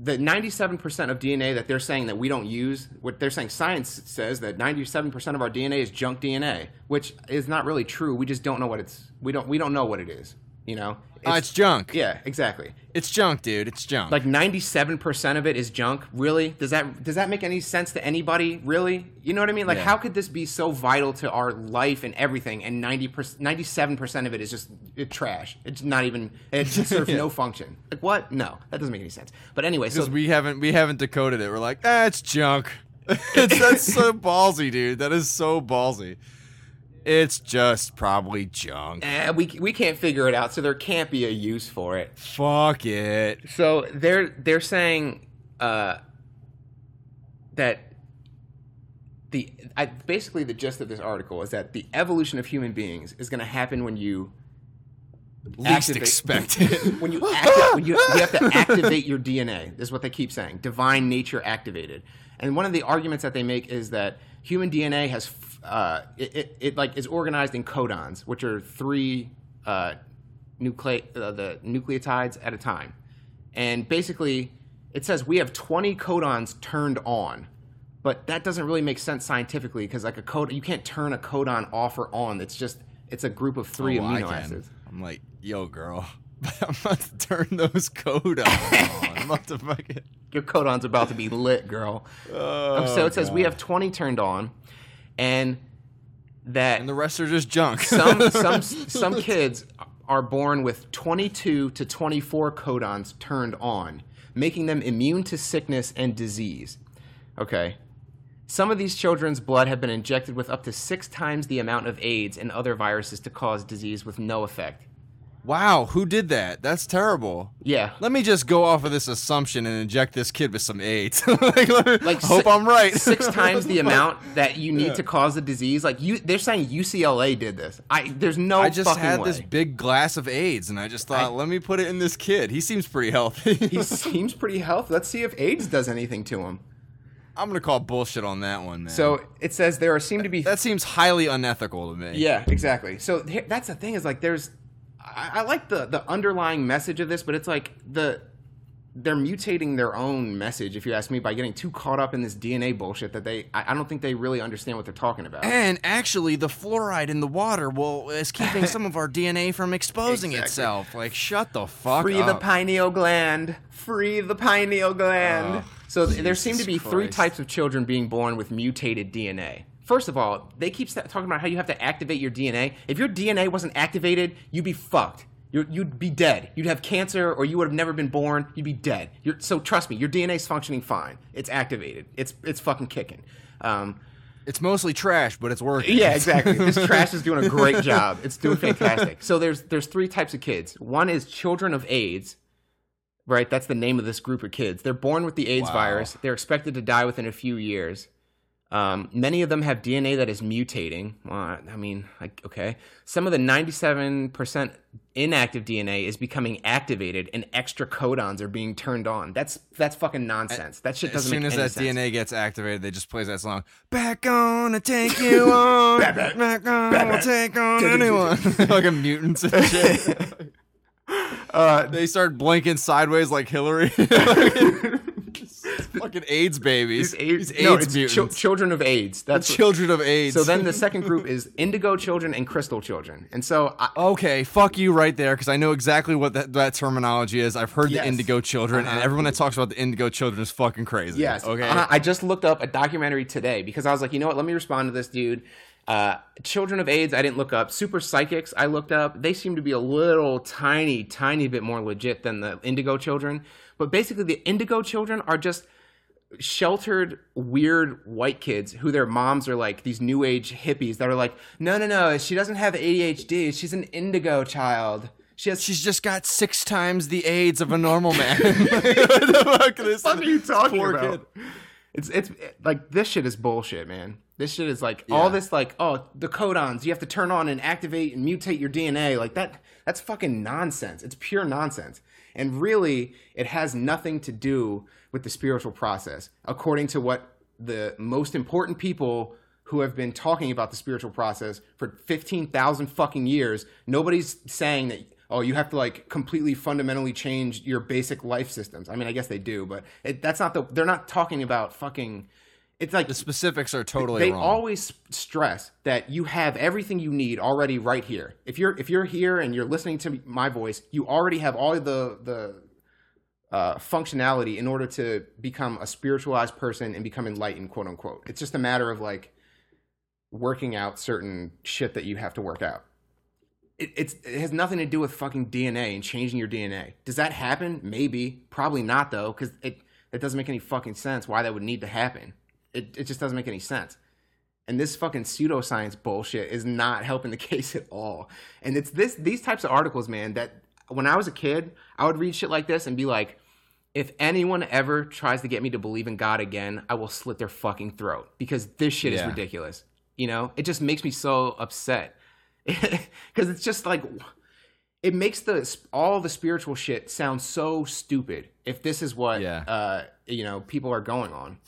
The 97% of DNA that they're saying that we don't use, what they're saying science says that 97% of our DNA is junk DNA, which is not really true. We just don't know what it's we don't we don't know what it is, you know? Oh, it's junk. yeah, exactly. It's junk, dude. It's junk. Like 97% of it is junk. Really? Does that does that make any sense to anybody? Really? You know what I mean? Like Yeah. how could this be so vital to our life and everything and 90 97% of it is just it, trash. It's not even it just serves no function. Like what? No. That doesn't make any sense. But anyway, so because we haven't we haven't decoded it. We're like, ah, it's junk. it's, that's so ballsy, dude. That is so ballsy. It's just probably junk. Eh, we we can't figure it out, so there can't be a use for it. Fuck it. So they're they're saying uh, that the I, basically the gist of this article is that the evolution of human beings is going to happen when you Least Activate- expected. when you acti- when you, you have to activate your DNA. This is what they keep saying: divine nature activated. And one of the arguments that they make is that human DNA has uh, it, it, it like is organized in codons, which are three uh, nucle- uh, the nucleotides at a time. And basically, it says we have 20 codons turned on, but that doesn't really make sense scientifically because like a code, you can't turn a codon off or on. It's just it's a group of three Oh, amino acids. I'm like, yo, girl. I'm about to turn those codons on. I'm about to fucking. Your codon's about to be lit, girl. Oh, so it says we have 20 turned on, and that And the rest are just junk. some some some kids are born with 22 to 24 codons turned on, making them immune to sickness and disease. Okay. Some of these children's blood have been injected with up to six times the amount of AIDS and other viruses to cause disease with no effect. Wow, who did that? That's terrible. Yeah. Let me just go off of this assumption and inject this kid with some AIDS. like, like hope si- I'm right. six times the amount that you need to cause the disease. Like you, they're saying UCLA did this. I there's no. I just had way. this big glass of AIDS, and I just thought, I- let me put it in this kid. He seems pretty healthy. He seems pretty healthy. Let's see if AIDS does anything to him. I'm gonna call bullshit on that one, man. So it says there are seem to be. that seems highly unethical to me. yeah, exactly. So that's the thing is like there's. I, I like the the underlying message of this, but it's like the they're mutating their own message, if you ask me, by getting too caught up in this DNA bullshit that they. I, I don't think they really understand what they're talking about. And actually, the fluoride in the water will is keeping some of our DNA from exposing Exactly. itself. Like, shut the fuck up. Free up. the pineal gland. Free the pineal gland. Oh, so th- there seem to be three types of children being born with mutated DNA. First of all, they keep talking about how you have to activate your DNA. If your DNA wasn't activated, you'd be fucked. You're, you'd be dead. You'd have cancer, or you would have never been born. You'd be dead. You're, so trust me, your DNA's functioning fine. It's activated. It's it's fucking kicking. Um, It's mostly trash, but it's working. yeah, exactly. This trash is doing a great job. It's doing fantastic. So there's there's three types of kids. One is children of AIDS. Right, that's the name of this group of kids. They're born with the AIDS Wow. virus. They're expected to die within a few years. Um, many of them have DNA that is mutating. Well, I mean, like, okay. Some of the 97% inactive DNA is becoming activated, and extra codons are being turned on. That's that's fucking nonsense. That shit As doesn't soon make as that sense. DNA gets activated, they just plays that song. Back on to take you on. back, on, we'll take on anyone. Fucking mutants and shit. Uh, They start blinking sideways like Hillary. fucking AIDS babies. AIDS, These no, AIDS it's mutants. chil- children of AIDS. That's what- children of AIDS. So then the second group is indigo children and crystal children. And so I, Okay, fuck you right there because I know exactly what that, that terminology is. I've heard Yes. the indigo children, and Uh-huh. everyone that talks about the indigo children is fucking crazy. yes, Okay. uh, I just looked up a documentary today because I was like, you know what? Let me respond to this dude. Uh, children of AIDS, I didn't look up. Super psychics, I looked up. They seem to be a little tiny, tiny bit more legit than the indigo children. But basically, the indigo children are just sheltered, weird white kids who their moms are like these new age hippies that are like, no, no, no, she doesn't have ADHD. She's an indigo child. She has She's just got six times the AIDS of a normal man. what the fuck, fuck are you talking about? kid. It's it's like this shit is bullshit, man. This shit is like all this like oh the codons you have to turn on and activate and mutate your DNA like that. That's fucking nonsense. It's pure nonsense. And really, it has nothing to do with the spiritual process, according to what the most important people who have been talking about the spiritual process for 15,000 fucking years. Nobody's saying that, oh, you have to like completely fundamentally change your basic life systems. I mean, I guess they do, but it, that's not the, they're not talking about fucking, it's like The specifics are totally they wrong. always stress that you have everything you need already right here. If you're if you're here and you're listening to my voice, you already have all the the uh, functionality in order to become a spiritualized person and become enlightened, quote unquote. It's just a matter of like working out certain shit that you have to work out. It, it has nothing to do with fucking DNA and changing your DNA. Does that happen? Maybe. Probably not though, because it it doesn't make any fucking sense why that would need to happen. It it just doesn't make any sense. And this fucking pseudoscience bullshit is not helping the case at all. And it's this these types of articles, man, that when I was a kid, I would read shit like this and be like, if anyone ever tries to get me to believe in God again, I will slit their fucking throat because this shit is ridiculous. You know, it just makes me so upset. Because it's just like it makes the all the spiritual shit sound so stupid if this is what Yeah. uh you know people are going on.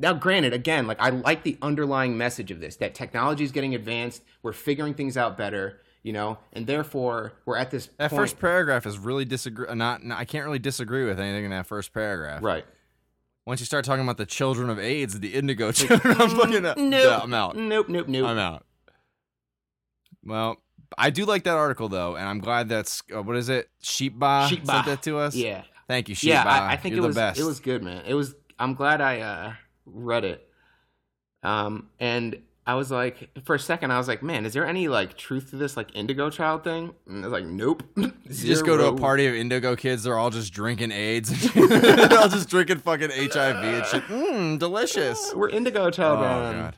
Now granted again like i like the underlying message of this that technology is getting advanced. We're figuring things out better you know and therefore we're at this That point- first paragraph is really disagree. uh, Not, not, I can't really disagree with anything in that first paragraph. right Once you start talking about the children of AIDS, the indigo children, I'm fucking out. nope Yeah, I'm out. nope nope nope I'm out. Well, I do like that article though, and I'm glad that's uh, what is it? Sheepba Sheep sent that to us. yeah Thank you, Sheepba. yeah I, I think You're it was best. it was good man it was i'm glad i uh read it um and i was like for a second i was like man is there any like truth to this like indigo child thing and i was like nope You just go to a party of indigo kids. They're all just drinking AIDS. they're all just drinking fucking HIV and shit. Mmm, delicious. we're indigo child Oh man. god.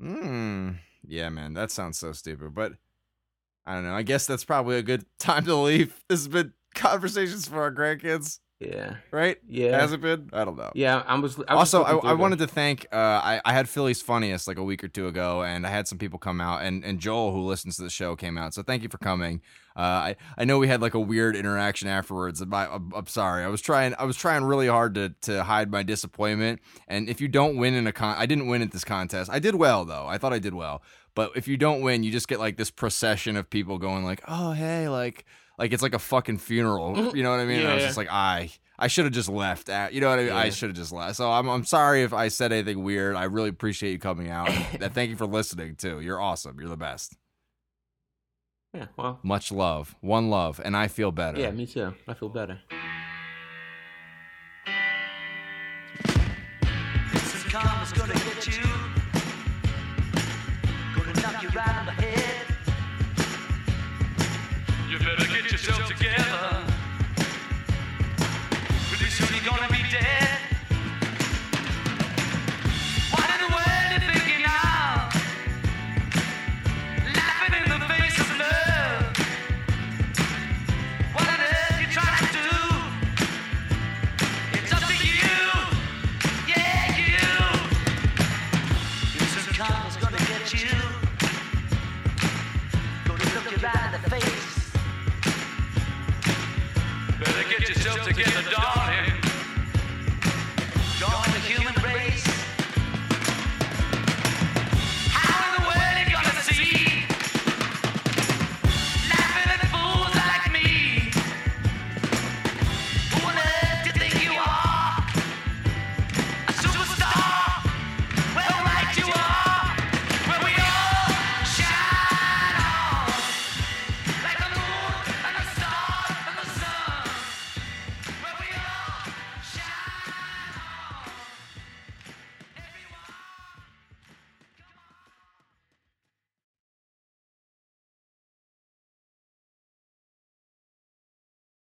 Mmm. Yeah, man, that sounds so stupid. But I don't know. I guess that's probably a good time to leave. This has been conversations for our grandkids, yeah right? yeah Has it been? I don't know. yeah i was, I was also, I, I wanted to thank. Uh, I I had Philly's funniest like a week or two ago, and I had some people come out, and and Joel who listens to the show came out. So thank you for coming. Uh, I I know we had like a weird interaction afterwards. And my, I'm, I'm sorry. I was trying. I was trying really hard to to hide my disappointment. And if you don't win in a con, I didn't win at this contest. I did well though. I thought I did well. But if you don't win, you just get like this procession of people going like, oh hey, like like it's like a fucking funeral. Mm-hmm. You know what I mean? And I was Yeah. just like, I I should have just left. At, you know what I mean? I should have just left. So I'm I'm sorry if I said anything weird. I really appreciate you coming out. and thank you for listening too. You're awesome. You're the best. yeah well Much love. One love, and I feel better. yeah me too i feel better Some karma's gonna get you. Gonna knock you right